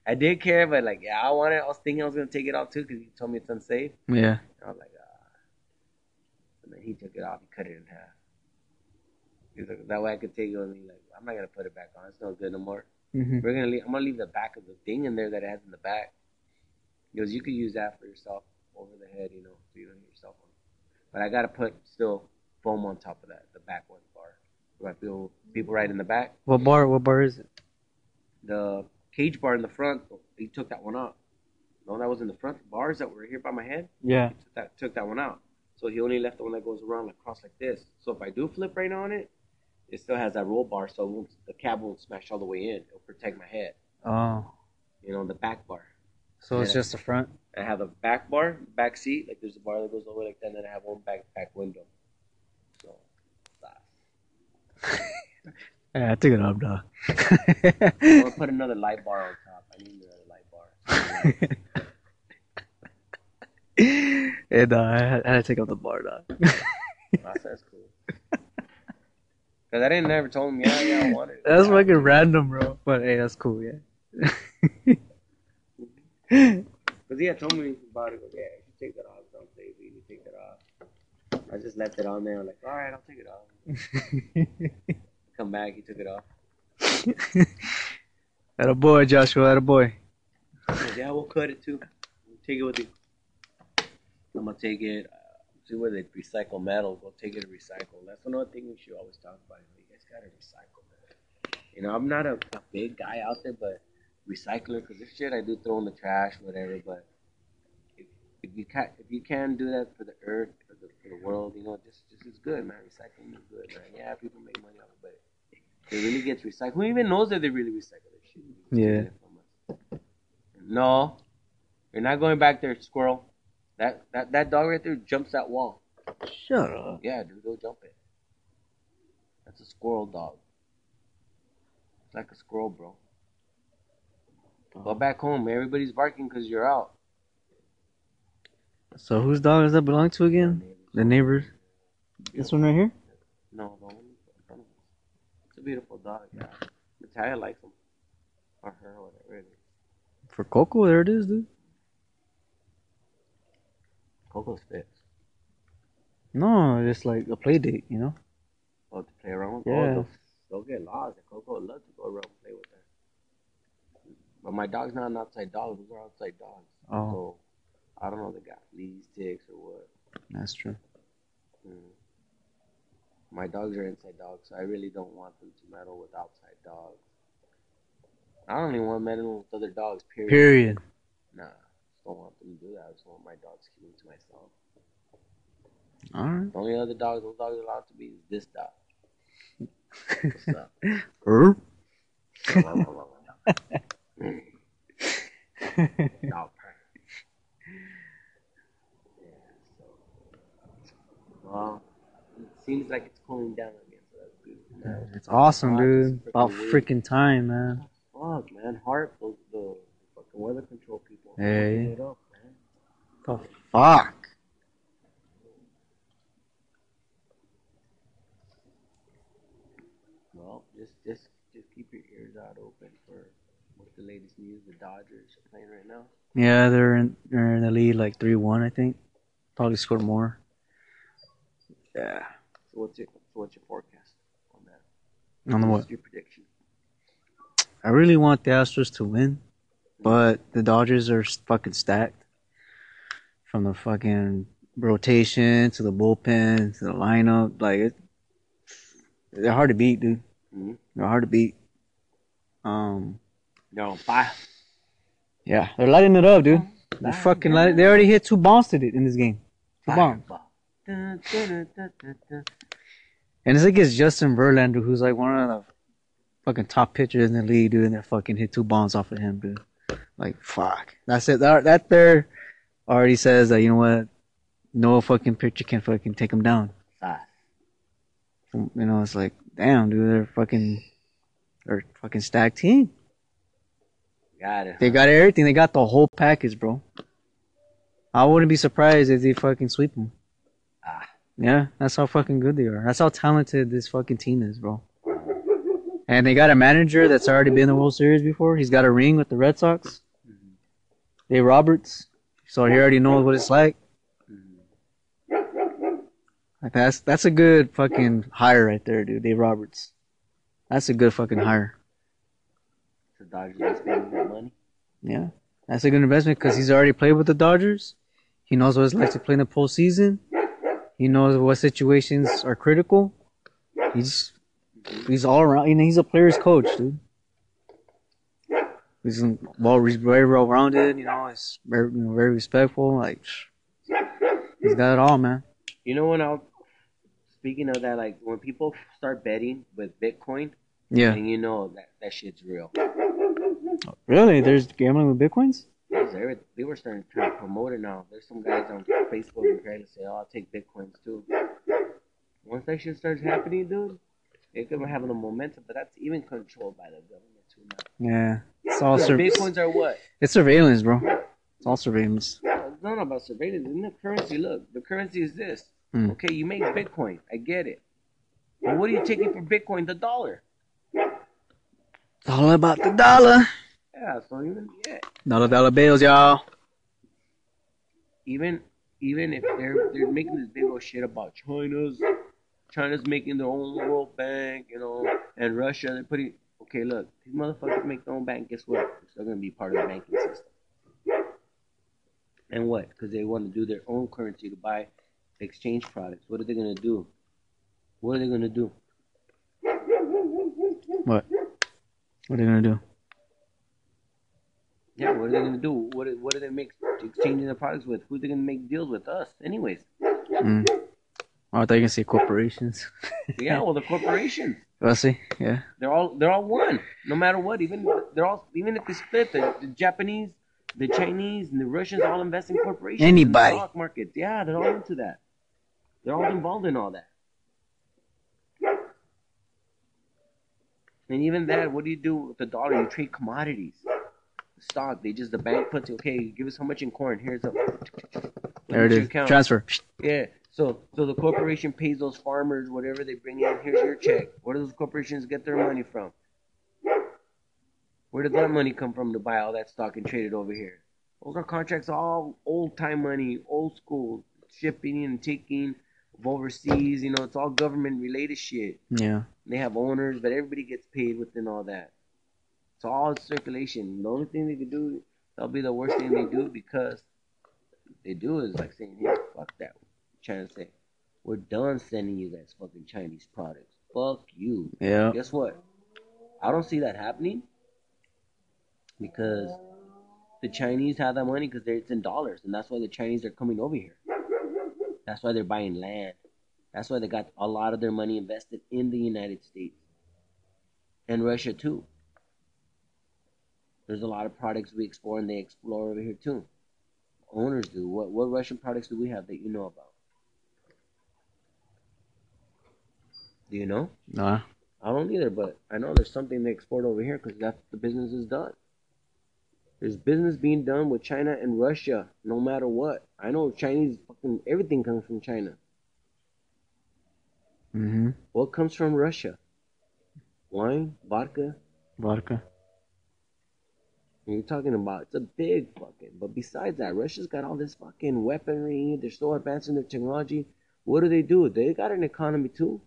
I did care, but like, yeah, I wanted. I was thinking I was gonna take it off too because he told me it's unsafe. Yeah. And I was like, ah. And then he took it off. He cut it in half. Like, that way I could take it with me. Like, I'm not gonna put it back on. It's no good no more. hmm We're gonna leave. I'm gonna leave the back of the thing in there that it has in the back. Because you could use that for yourself over the head, you know, so you don't hit yourself on. But I gotta put still foam on top of that, the back one bar. So I feel people right in the back. What bar? What bar is it? The cage bar in the front, he took that one out. The one that was in the front, the bars that were here by my head, Yeah. took that took that one out. So he only left the one that goes around like cross like this. So if I do flip right on it, it still has that roll bar, so it won't, the cab won't smash all the way in. It'll protect my head, Oh. you know, the back bar. So it's Yeah. just the front. I have a back bar, back seat, like there's a bar that goes all the way like that, and then I have one back back window. So, ah. Yeah, I took it off, dog. Gonna put another light bar on top. I need another light bar. and uh, I, had, to take off the bar, dog. That's cool. Cause I didn't never told him, yeah, yeah, I want it. That's yeah. fucking random, bro. But hey, that's cool, yeah. Cause he had told me about it. Goes, yeah, you take that off. Don't say you need to take that off. I just left it on there. I'm like, all right, I'll take it off. Come back, he took it off. That a boy, Joshua. That a boy. Yeah, we'll cut it too. Take it with you. I'm gonna take it. See where they recycle metal. Go take it to recycle. That's another thing we should always talk about. You guys gotta recycle, man. You know, I'm not a, a big guy out there, but recycler because this shit I do throw in the trash, whatever. But if, if you can if you can do that for the earth, for the, for the world, you know, just just is good, man. Recycling is good, man. Yeah, people make money off it, but it really gets recycled. Who even knows that they really recycle this shit? Yeah. No, you're not going back there, squirrel. That that that dog right there jumps that wall. Shut up. Yeah, dude, go jump it. That's a squirrel dog. It's like a squirrel, bro. Go uh-huh. back home. Everybody's barking because you're out. So whose dog does that belong to again? The neighbors. This one right here. No, the one in front of us. It's a beautiful dog. Yeah, Natalia likes him, or her, or whatever it is. For Coco, there it is, dude. Coco's fixed. No, it's like a play date, you know. Oh, to play around with. Yeah. Oh, they'll, they'll get lost. Coco would love to go around and play with her. But my dog's not an outside dog. Those are outside dogs. Oh, So I don't know if they got fleas, ticks, or what. that's true. Mm. My dogs are inside dogs, so I really don't want them to meddle with outside dogs. I don't even want to meddle with other dogs. Period. Period. Nah, don't want them to do that. I just want my dogs to keep them to myself. All right. The only other dogs those dogs are allowed to be is this dog. What's up? Dog purr. Yeah, so. Well, it seems like it's cooling down again, so that's good. man. it's awesome, Hot, dude. it's About freaking freaking time, man. Fuck, man. Heart, the, the fucking weather control people. Hey. fucking it up, man. The fuck. Well, just just just keep your ears out open for what's the latest news. The Dodgers are playing right now. Yeah, they're in they're in the lead like three one, I think. Probably scored more. Yeah. So what's your so what's your forecast on that? On the What's what? your prediction? I really want the Astros to win, but the Dodgers are fucking stacked. From the fucking rotation to the bullpen to the lineup, like it, they're hard to beat, dude. Mhm. They're hard to beat. Um, No, yeah, they're lighting it up, dude. They fucking light, They already hit two bombs it in this game. Two bombs. And it's against Justin Verlander, who's like one of the fucking top pitchers in the league, dude. And they fucking hit two bombs off of him, dude. Like fuck. That's it. That, that there already says that you know what, no fucking pitcher can fucking take him down. Five. You know, it's like damn, dude, they're fucking, they're fucking stacked team. Got it. They got everything. They got the whole package, bro. I wouldn't be surprised if they fucking sweep them. Ah. Yeah, that's how fucking good they are. That's how talented this fucking team is, bro. And they got a manager that's already been in the World Series before. He's got a ring with the Red Sox. Dave Roberts. So he already knows what it's like. Like that's that's a good fucking hire right there, dude. Dave Roberts. That's a good fucking hire. The Dodgers are spending that money. Yeah, that's a good investment because he's already played with the Dodgers. He knows what it's like to play in the postseason. He knows what situations are critical. He's he's all around. You know, he's a player's coach, dude. He's well, very well rounded. You know, he's very you know, very respectful. Like he's got it all, man. You know when I speaking of that, like when people start betting with Bitcoin, Yeah, and you know that that shit's real. really. There's gambling with bitcoins. They were, starting to promote it now. There's some guys on Facebook and trying to say, "Oh, I'll take bitcoins too." Once that shit starts happening, dude, it could be having a momentum, but that's even controlled by the government. Yeah, it's all Look, sur- bitcoins are what? it's surveillance, bro. It's all surveillance. It's not about surveillance. In the currency, look, the currency is this. Hmm. Okay, you make Bitcoin. I get it. But what are you taking for Bitcoin? The dollar. It's all about the dollar. Yeah, so even yeah, Dollar dollar bills, y'all. even even if they're they're making this big old shit about China's China's making their own world bank, you know, and Russia they're putting okay, look, these motherfuckers make their own bank, guess what? They're still gonna be part of the banking system. And what? Because they want to do their own currency to buy exchange products. What are they gonna do? What are they gonna do? What? What are they gonna do? Yeah, what are they gonna do? What are- what do they make exchanging the products with? Who are they gonna make deals with? Us, anyways. Mm. Oh, I thought you gonna say corporations. Yeah, well, the corporations. Let's oh, see. Yeah. They're all they're all one, no matter what. Even they're all even if they split, the, the Japanese, the Chinese, and the Russians all invest in corporations. in the Anybody. stock market. Yeah, they're all into that. They're all involved in all that. And even that, what do you do with the dollar? You trade commodities. The stock, they just the bank puts okay, give us how much in corn. Here's a There it is. account. Transfer. Yeah. So so the corporation pays those farmers whatever they bring in. Here's your check. Where do those corporations get their money from? Where did that money come from to buy all that stock and trade it over here? Those are contracts, all old time money, old school shipping and taking of overseas. You know, it's all government related shit. Yeah. They have owners, but everybody gets paid within all that. It's all circulation. The only thing they can do, that'll be the worst thing they do because they do is like saying, "Here, fuck that." Trying to say, "We're done sending you guys fucking Chinese products. Fuck you." Yeah. Guess what? I don't see that happening because the Chinese have that money because it's in dollars, and that's why the Chinese are coming over here. That's why they're buying land. That's why they got a lot of their money invested in the United States and Russia too. There's a lot of products we explore and they explore over here too. Owners do. What what Russian products do we have that you know about? Do you know? Nah. I don't either, but I know there's something they export over here because that's the business is done. There's business being done with China and Russia, no matter what. I know Chinese fucking everything comes from China. Mm-hmm. What comes from Russia? Wine, vodka. Vodka. You're talking about it's a big fucking. But besides that, Russia's got all this fucking weaponry. They're so advanced in their technology. What do they do? They got an economy too.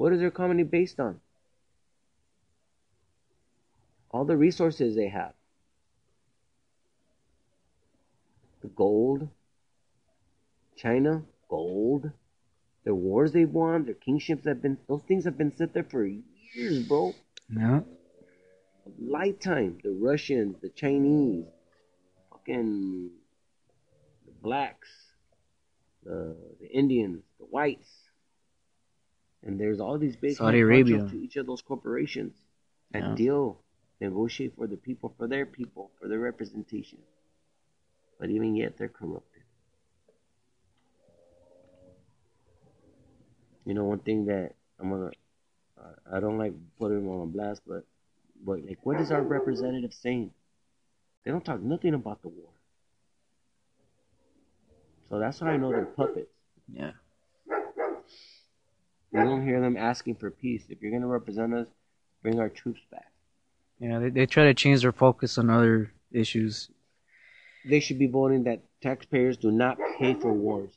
What is their comedy based on? All the resources they have. The gold. China, gold. Their wars they've won, their kingships have been, those things have been set there for years, bro. Yeah. lifetime. The Russians, the Chinese, fucking the blacks, the the Indians, the whites, and there's all these big Saudi Arabia. to each of those corporations that Yeah. deal, negotiate for the people, for their people, for their representation. But even yet, they're corrupted. You know, one thing that I'm gonna, I don't like putting them on a blast, but, but like, what is our representative saying? They don't talk nothing about the war. So that's how I know they're puppets. Yeah. You don't hear them asking for peace. If you're gonna represent us, bring our troops back. Yeah, they, they try to change their focus on other issues. They should be voting that taxpayers do not pay for wars.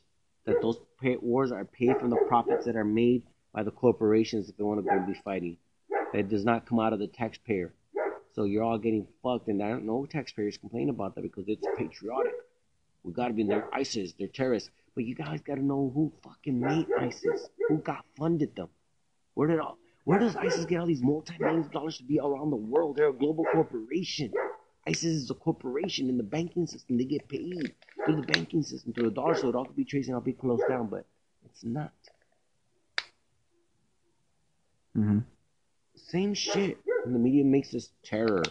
That those pay, wars are paid from the profits that are made by the corporations if they want to go be fighting. That it does not come out of the taxpayer. So you're all getting fucked, and I don't know taxpayers complain about that because it's patriotic. We gotta be in there. ISIS, they're terrorists. But you guys gotta know who fucking made ISIS. Who got funded them? Where did all where does ISIS get all these multi-millions of dollars to be around the world? They're a global corporation. ISIS is a corporation in the banking system. They get paid through the banking system, through the dollar, so it all could be traced and all be closed down, but it's not. hmm Same shit. And the media makes this terror.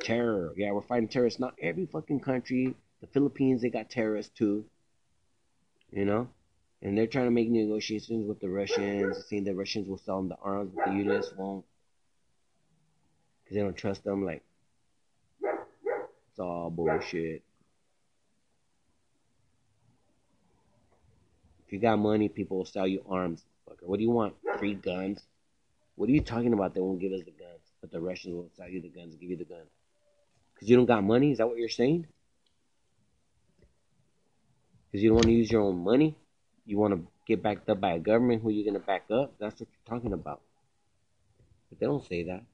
Terror. Yeah, we're fighting terrorists. Not every fucking country. The Philippines, they got terrorists too. You know? And they're trying to make negotiations with the Russians, saying the Russians will sell them the arms, but the U.S. won't. Because they don't trust them. Like, it's all bullshit. If you got money, people will sell you arms. Fucker. What do you want? Free guns? What are you talking about? They won't give us the guns, but the Russians will sell you the guns give you the guns. Because you don't got money? Is that what you're saying? Because you don't want to use your own money? You want to get backed up by a government who you're going to back up? That's what you're talking about. But they don't say that.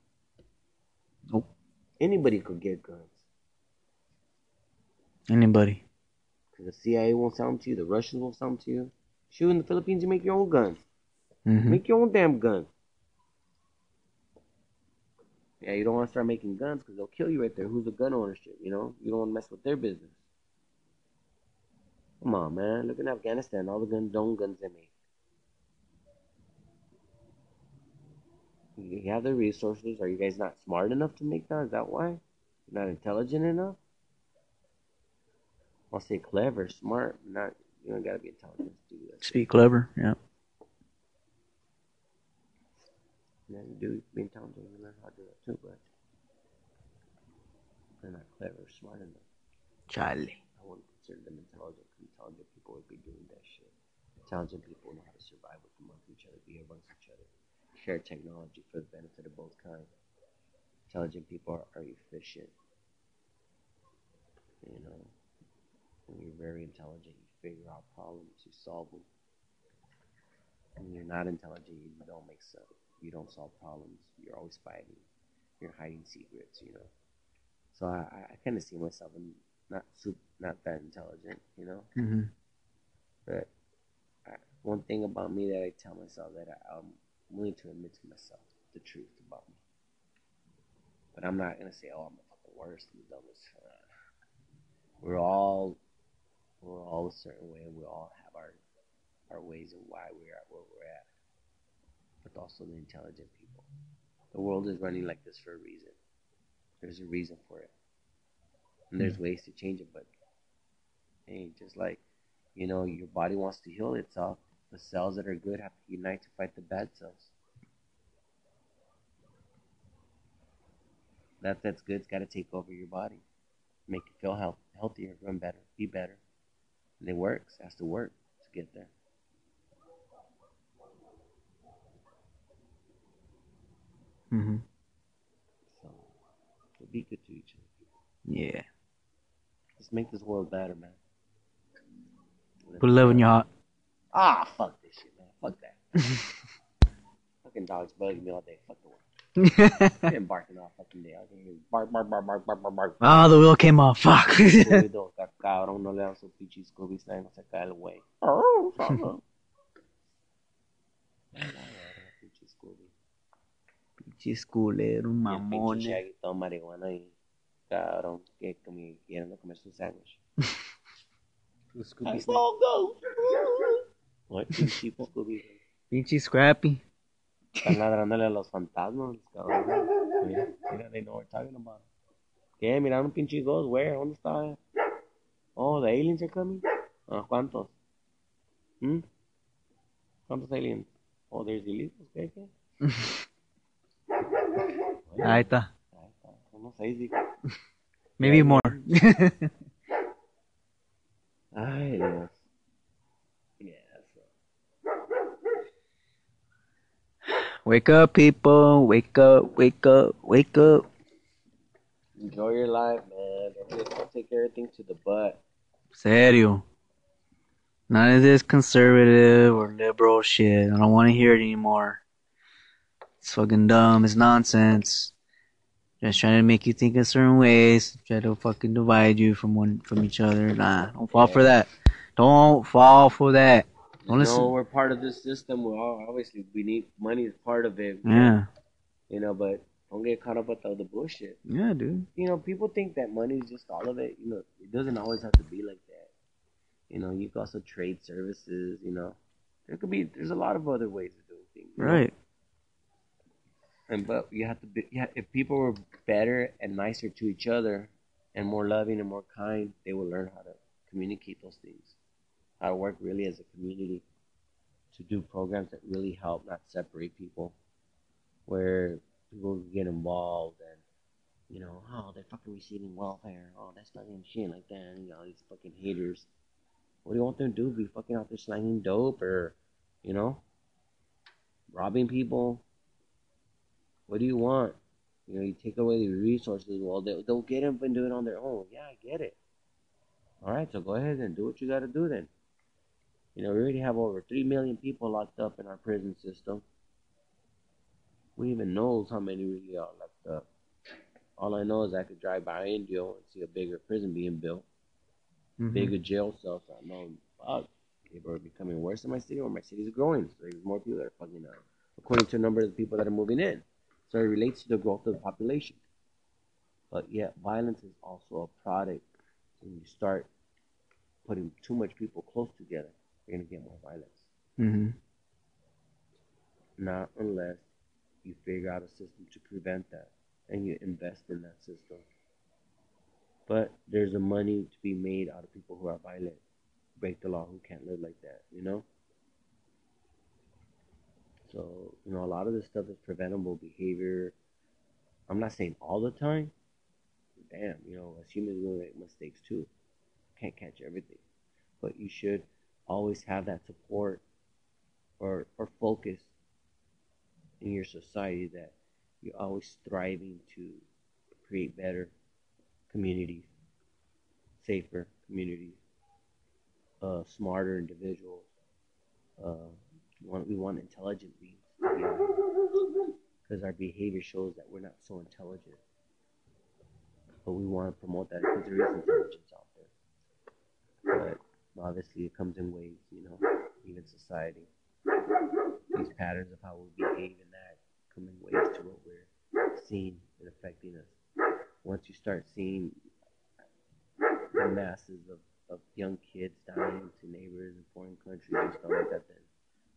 Nope. Anybody could get guns. Anybody. Because the CIA won't sell them to you, the Russians won't sell them to you. Shoot, in the Philippines, you make your own guns. hmm Make your own damn gun. Yeah, you don't want to start making guns because they'll kill you right there. Who's the gun ownership? You know, you don't want to mess with their business. Come on, man. Look at Afghanistan. All the guns, own guns they make. You have the resources. Are you guys not smart enough to make that? Is that why? You're not intelligent enough? I'll say clever, smart. Not you don't gotta be intelligent to do that. Speak clever. Yeah. Yeah, you do be intelligent. You learn how to do that too, but they're not clever, smart enough. Charlie. I wouldn't consider them intelligent. People be doing that shit. Intelligent people know how to survive with amongst each other, be amongst each other, share technology for the benefit of both kinds. Intelligent people are, are efficient. You know, when you're very intelligent, you figure out problems, you solve them. When you're not intelligent, you don't make sense. You don't solve problems. You're always fighting. You're hiding secrets. You know. So I, I, kind of see myself in not super, not that intelligent. You know. hmm But one thing about me that I tell myself that I, I'm willing to admit to myself the truth about me. But I'm not gonna say, "Oh, I'm the fucking worst and the dumbest." Uh, we're all we're all a certain way, and we all have our our ways of why we're at where we're at. But also the intelligent people. The world is running like this for a reason. There's a reason for it, and there's ways to change it. But hey, just like you know, your body wants to heal itself. The cells that are good have to unite to fight the bad cells. That that's good's got to take over your body, make it feel health, healthier, run better, be better. And it works. It has to work to get there. Mm-hmm. So, so be good to each other. Yeah. Let's make this world better, man. Put love in your heart. Ah, fuck this shit, man. Fuck that. fucking dogs bugging me all day. Fuck the world. I've been barking all fucking day. I can hear bark, bark, bark, bark, bark, bark, bark. oh, the wheel came off. Fuck. Cabrón, no le dan su pinche Scooby está no se cae el güey. Pinche Scooby. Pinches culeros, Y el pinche. Shaggy todo marihuana y cabrón, que quieren comer su sándwich. Scooby! Ay, pinche Scooby. Pinche Scrappy. Están ladrándole a los fantasmas, cabrón. Mira, mira, they know what we're talking about. ¿Qué? Miraron un pinche ghost, where? ¿Dónde está? Oh, the aliens are coming. Ah, ¿cuántos? ¿Mm? ¿Cuántos aliens? Oh, there's illegals, ¿qué? qué? Ahí está. Ahí está. Seis. Maybe more. Ay, Dios. Yeah, so. wake up, people. Wake up, wake up, wake up. Enjoy your life, man. Don't, don't take everything to the butt. Serio. None of this conservative or liberal shit. I don't want to hear it anymore. It's fucking dumb. It's nonsense. Just trying to make you think in certain ways. Try to fucking divide you from one from each other. Nah, don't fall for that. Don't fall for that. Don't You listen. know, we're part of this system. We're all, obviously, we need money is part of it. Yeah, You know, but don't get caught up with all the bullshit. yeah, dude. You know, people think that money is just all of it. You know, it doesn't always have to be like that. You know, you can also trade services. You know, there could be. There's a lot of other ways of doing things. Right. know? And but you have to be. Yeah, if people were better and nicer to each other, and more loving and more kind, they will learn how to communicate those things. How to work really as a community, to do programs that really help, not separate people, where people get involved and you know, oh, they're fucking receiving welfare. Oh, that's fucking shit like that. You know, these fucking haters. What do you want them to do? Be fucking out there slanging dope or, you know, robbing people? What do you want? You know, you take away the resources. Well, they, they'll get them and do it on their own. Yeah, I get it. All right, so go ahead and do what you got to do then. You know, we already have over 3 million people locked up in our prison system. We even knows how many really are locked up. All I know is I could drive by Indio and see a bigger prison being built, Mhm. bigger jail cells. I know, fuck, people are becoming worse in my city, or my city's growing. So there's more people that are fucking out, according to the number of the people that are moving in. So it relates to the growth of the population. But yet, violence is also a product. When you start putting too much people close together, you're gonna get more violence. Mhm. Not unless you figure out a system to prevent that and you invest in that system. But there's a money to be made out of people who are violent, break the law, who can't live like that, you know? So, you know, a lot of this stuff is preventable behavior. I'm not saying all the time. Damn, you know, as humans, we make mistakes too. Can't catch everything. But you should always have that support or, or focus in your society that you're always striving to create better communities, safer communities, uh, smarter individuals. Uh, want, we want intelligent beings because our behavior shows that we're not so intelligent. But we want to promote that because there is intelligence out there. But obviously, it comes in waves, you know, even society. These patterns of how we behave and that come in waves to what we're seeing and affecting us. Once you start seeing the masses of, of young kids dying to neighbors in foreign countries and stuff like that, then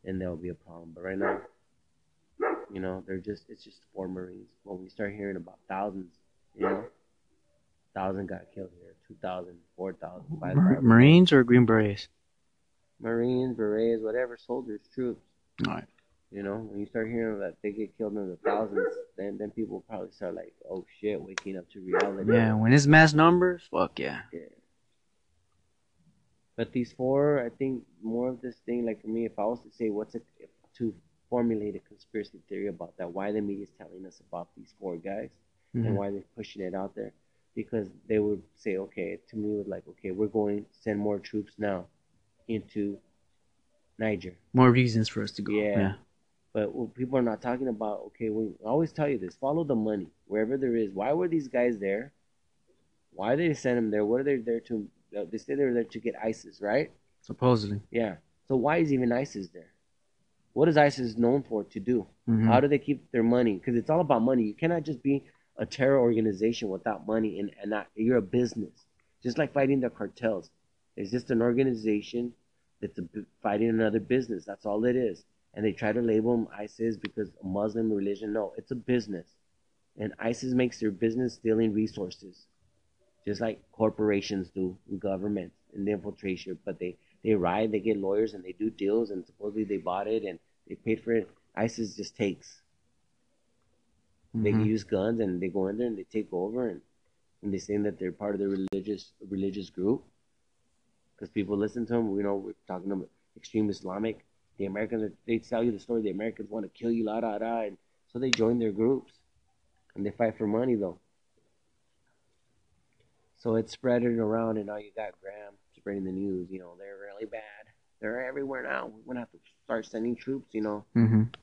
then there'll be a problem. But right now, you know, they're just it's just four Marines. When we start hearing about thousands, you know, thousand got killed here, two thousand, four thousand, five thousand. Marines or Green Berets? Marines, berets, whatever, soldiers, troops. Alright. You know, when you start hearing that they get killed in the thousands, then then people probably start like, oh shit, waking up to reality. Yeah, when it's mass numbers, fuck yeah. Yeah. But these four, I think more of this thing, like for me, if I was to say what's it to formulate a conspiracy theory about that, why the media is telling us about these four guys and Mhm. why they're pushing it out there, because they would say, okay, to me, it was like, okay, we're going to send more troops now into Niger. More reasons for us to go. Yeah. Yeah. But what people are not talking about, okay, we I always tell you this follow the money wherever there is. Why were these guys there? Why did they send them there? What are they there to? Uh, They say they were there to get ISIS, right? Supposedly. Yeah. So why is even ISIS there? What is ISIS known for to do? Mhm. How do they keep their money? Because it's all about money. You cannot just be a terror organization without money and, and not, you're a business. Just like fighting the cartels. It's just an organization that's a, fighting another business. That's all it is. And they try to label them ISIS because Muslim religion. No, it's a business. And ISIS makes their business stealing resources. Just like corporations do, and governments, and the infiltration. But they, they ride, they get lawyers, and they do deals, and supposedly they bought it, and They paid for it. ISIS just takes. They Mhm. use guns and they go in there and they take over and, and they saying that they're part of the religious religious group. Because people listen to them, We know, we're talking about extreme Islamic. The Americans, they tell you the story. The Americans want to kill you, la da da, and so they join their groups, and they fight for money though. So it's spreading around, and now you got Graham spreading the news. You know, they're really bad. They're everywhere now. We're gonna have to start sending troops. You know. Mhm.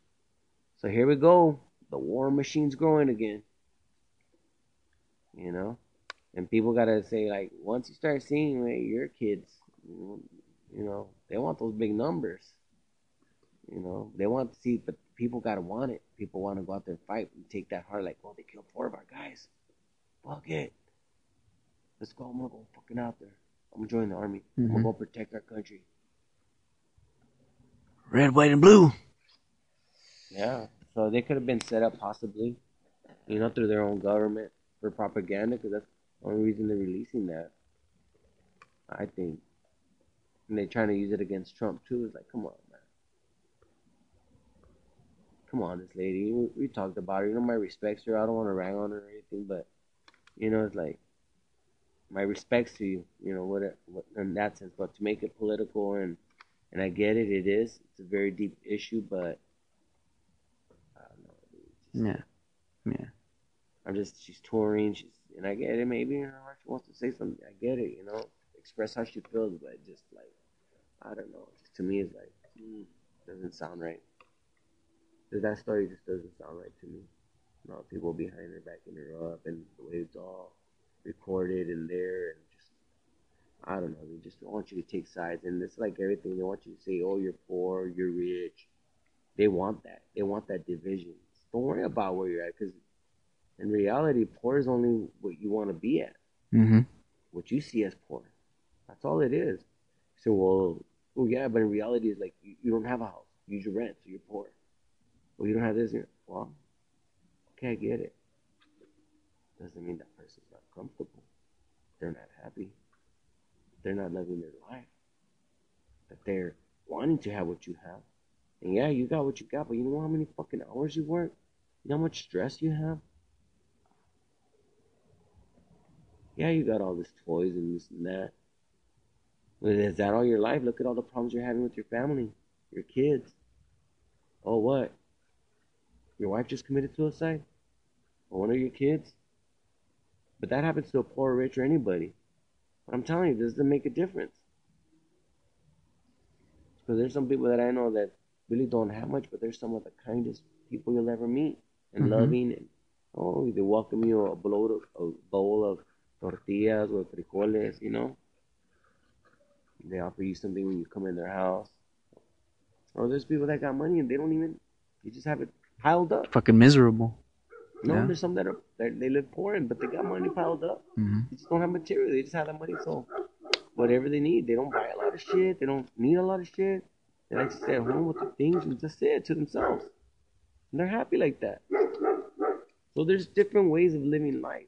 So here we go. The war machine's growing again. You know? And people gotta say like once you start seeing like, your kids, you know, they want those big numbers. You know, they want to see, but people gotta want it. People want to go out there and fight and take that heart. Like, well, they killed four of our guys. Fuck it. Let's go. I'm gonna go fucking out there. I'm gonna join the army. I'm gonna Mhm. go protect our country. Red, white, and blue. Yeah. So they could have been set up possibly, you know, through their own government for propaganda, because that's the only reason they're releasing that. I think. And they're trying to use it against Trump too. It's like, come on, man. Come on, this lady. We, we talked about her. You know, my respects her. I don't want to rag on her or anything, but you know, it's like my respects to you. You know, what, what in that sense. But to make it political and and I get it. It is. It's a very deep issue, but I don't know. Just- Yeah. Yeah. I'm just she's touring. She's and I get it. Maybe in her heart she wants to say something. I get it. You know, express how she feels, but just like I don't know. Just to me, it's like mm, doesn't sound right. That story just doesn't sound right to me. You know, people behind her backing her up, and the way it's all recorded in there, and just I don't know. They just want you to take sides, and it's like everything. They want you to say, "Oh, you're poor, you're rich." They want that. They want that division. Don't worry about where you're at, because in reality, poor is only what you want to be at, Mhm. what you see as poor. That's all it is. So, well, well, yeah, but in reality, it's like you, you don't have a house, you use your rent, so you're poor. Well, you don't have this. Well, okay, I get it. Doesn't mean that person's not comfortable. They're not happy. They're not living their life. That they're wanting to have what you have. And yeah, you got what you got, but you know how many fucking hours you work? You know how much stress you have? Yeah, you got all these toys and this and that. But is that all your life? Look at all the problems you're having with your family, your kids. Oh, what? Your wife just committed suicide? Or one of your kids? But that happens to a poor, rich, or anybody. But I'm telling you, this doesn't make a difference. Because there's some people that I know that really don't have much, but they're some of the kindest people you'll ever meet. And Mhm. loving. And, oh, they welcome you a bowl of, a bowl of tortillas or frijoles, you know? They offer you something when you come in their house. Or there's people that got money and they don't even, they just have it piled up. Fucking miserable. No, Yeah. there's some that are, that they live poor, and but they got money piled up. Mhm. They just don't have material. They just have that money, so whatever they need, they don't buy a lot of shit. They don't need a lot of shit. They like to stay at home with the things and just say it to themselves. And they're happy like that. So there's different ways of living life.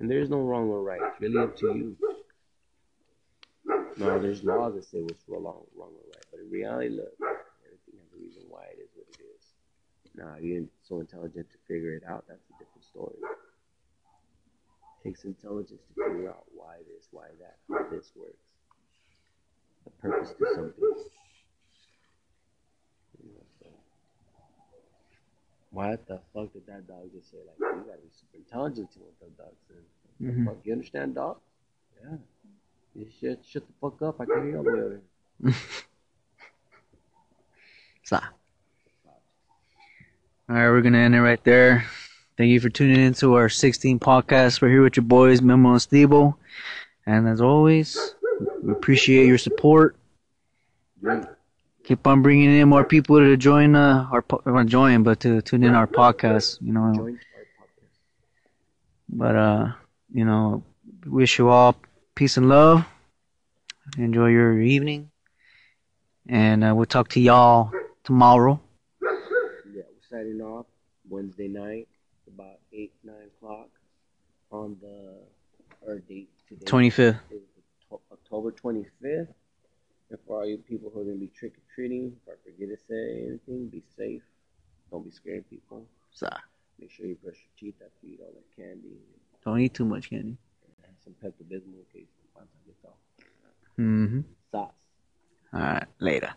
And there's no wrong or right. It's really up to you. No, there's laws that say what's wrong, wrong or right. But in reality, look, everything has a reason why it is what it is. Now, you're so intelligent to figure it out, that's a different story. It takes intelligence to figure out why this, why that, how this works. The purpose to something. You know, so. What the fuck did that dog just say? Like, you gotta be super intelligent to what that dog said. Mhm. Fuck, you understand dog? Yeah. You should shut the fuck up. I can hear you all the way over here. So. All right, we're gonna end it right there. Thank you for tuning in to our 16 podcast. We're here with your boys, Memo and Steve. And as always, we appreciate your support. Keep on bringing in more people to join uh, our po- not join, but to tune in our podcast. You know, but uh, you know, wish you all peace and love. Enjoy your evening, and uh, we'll talk to y'all tomorrow. Off Wednesday night, about eight, nine o'clock on the our date today. 25th. October twenty fifth. And for all you people who are gonna be trick or treating, if I forget to say anything, be safe. Don't be scaring people. So, Make sure you brush your teeth after you eat all that candy. don't eat too much candy. And some Pepto Bismol in case the gets off. Mm-hmm. Sauce. All right, later.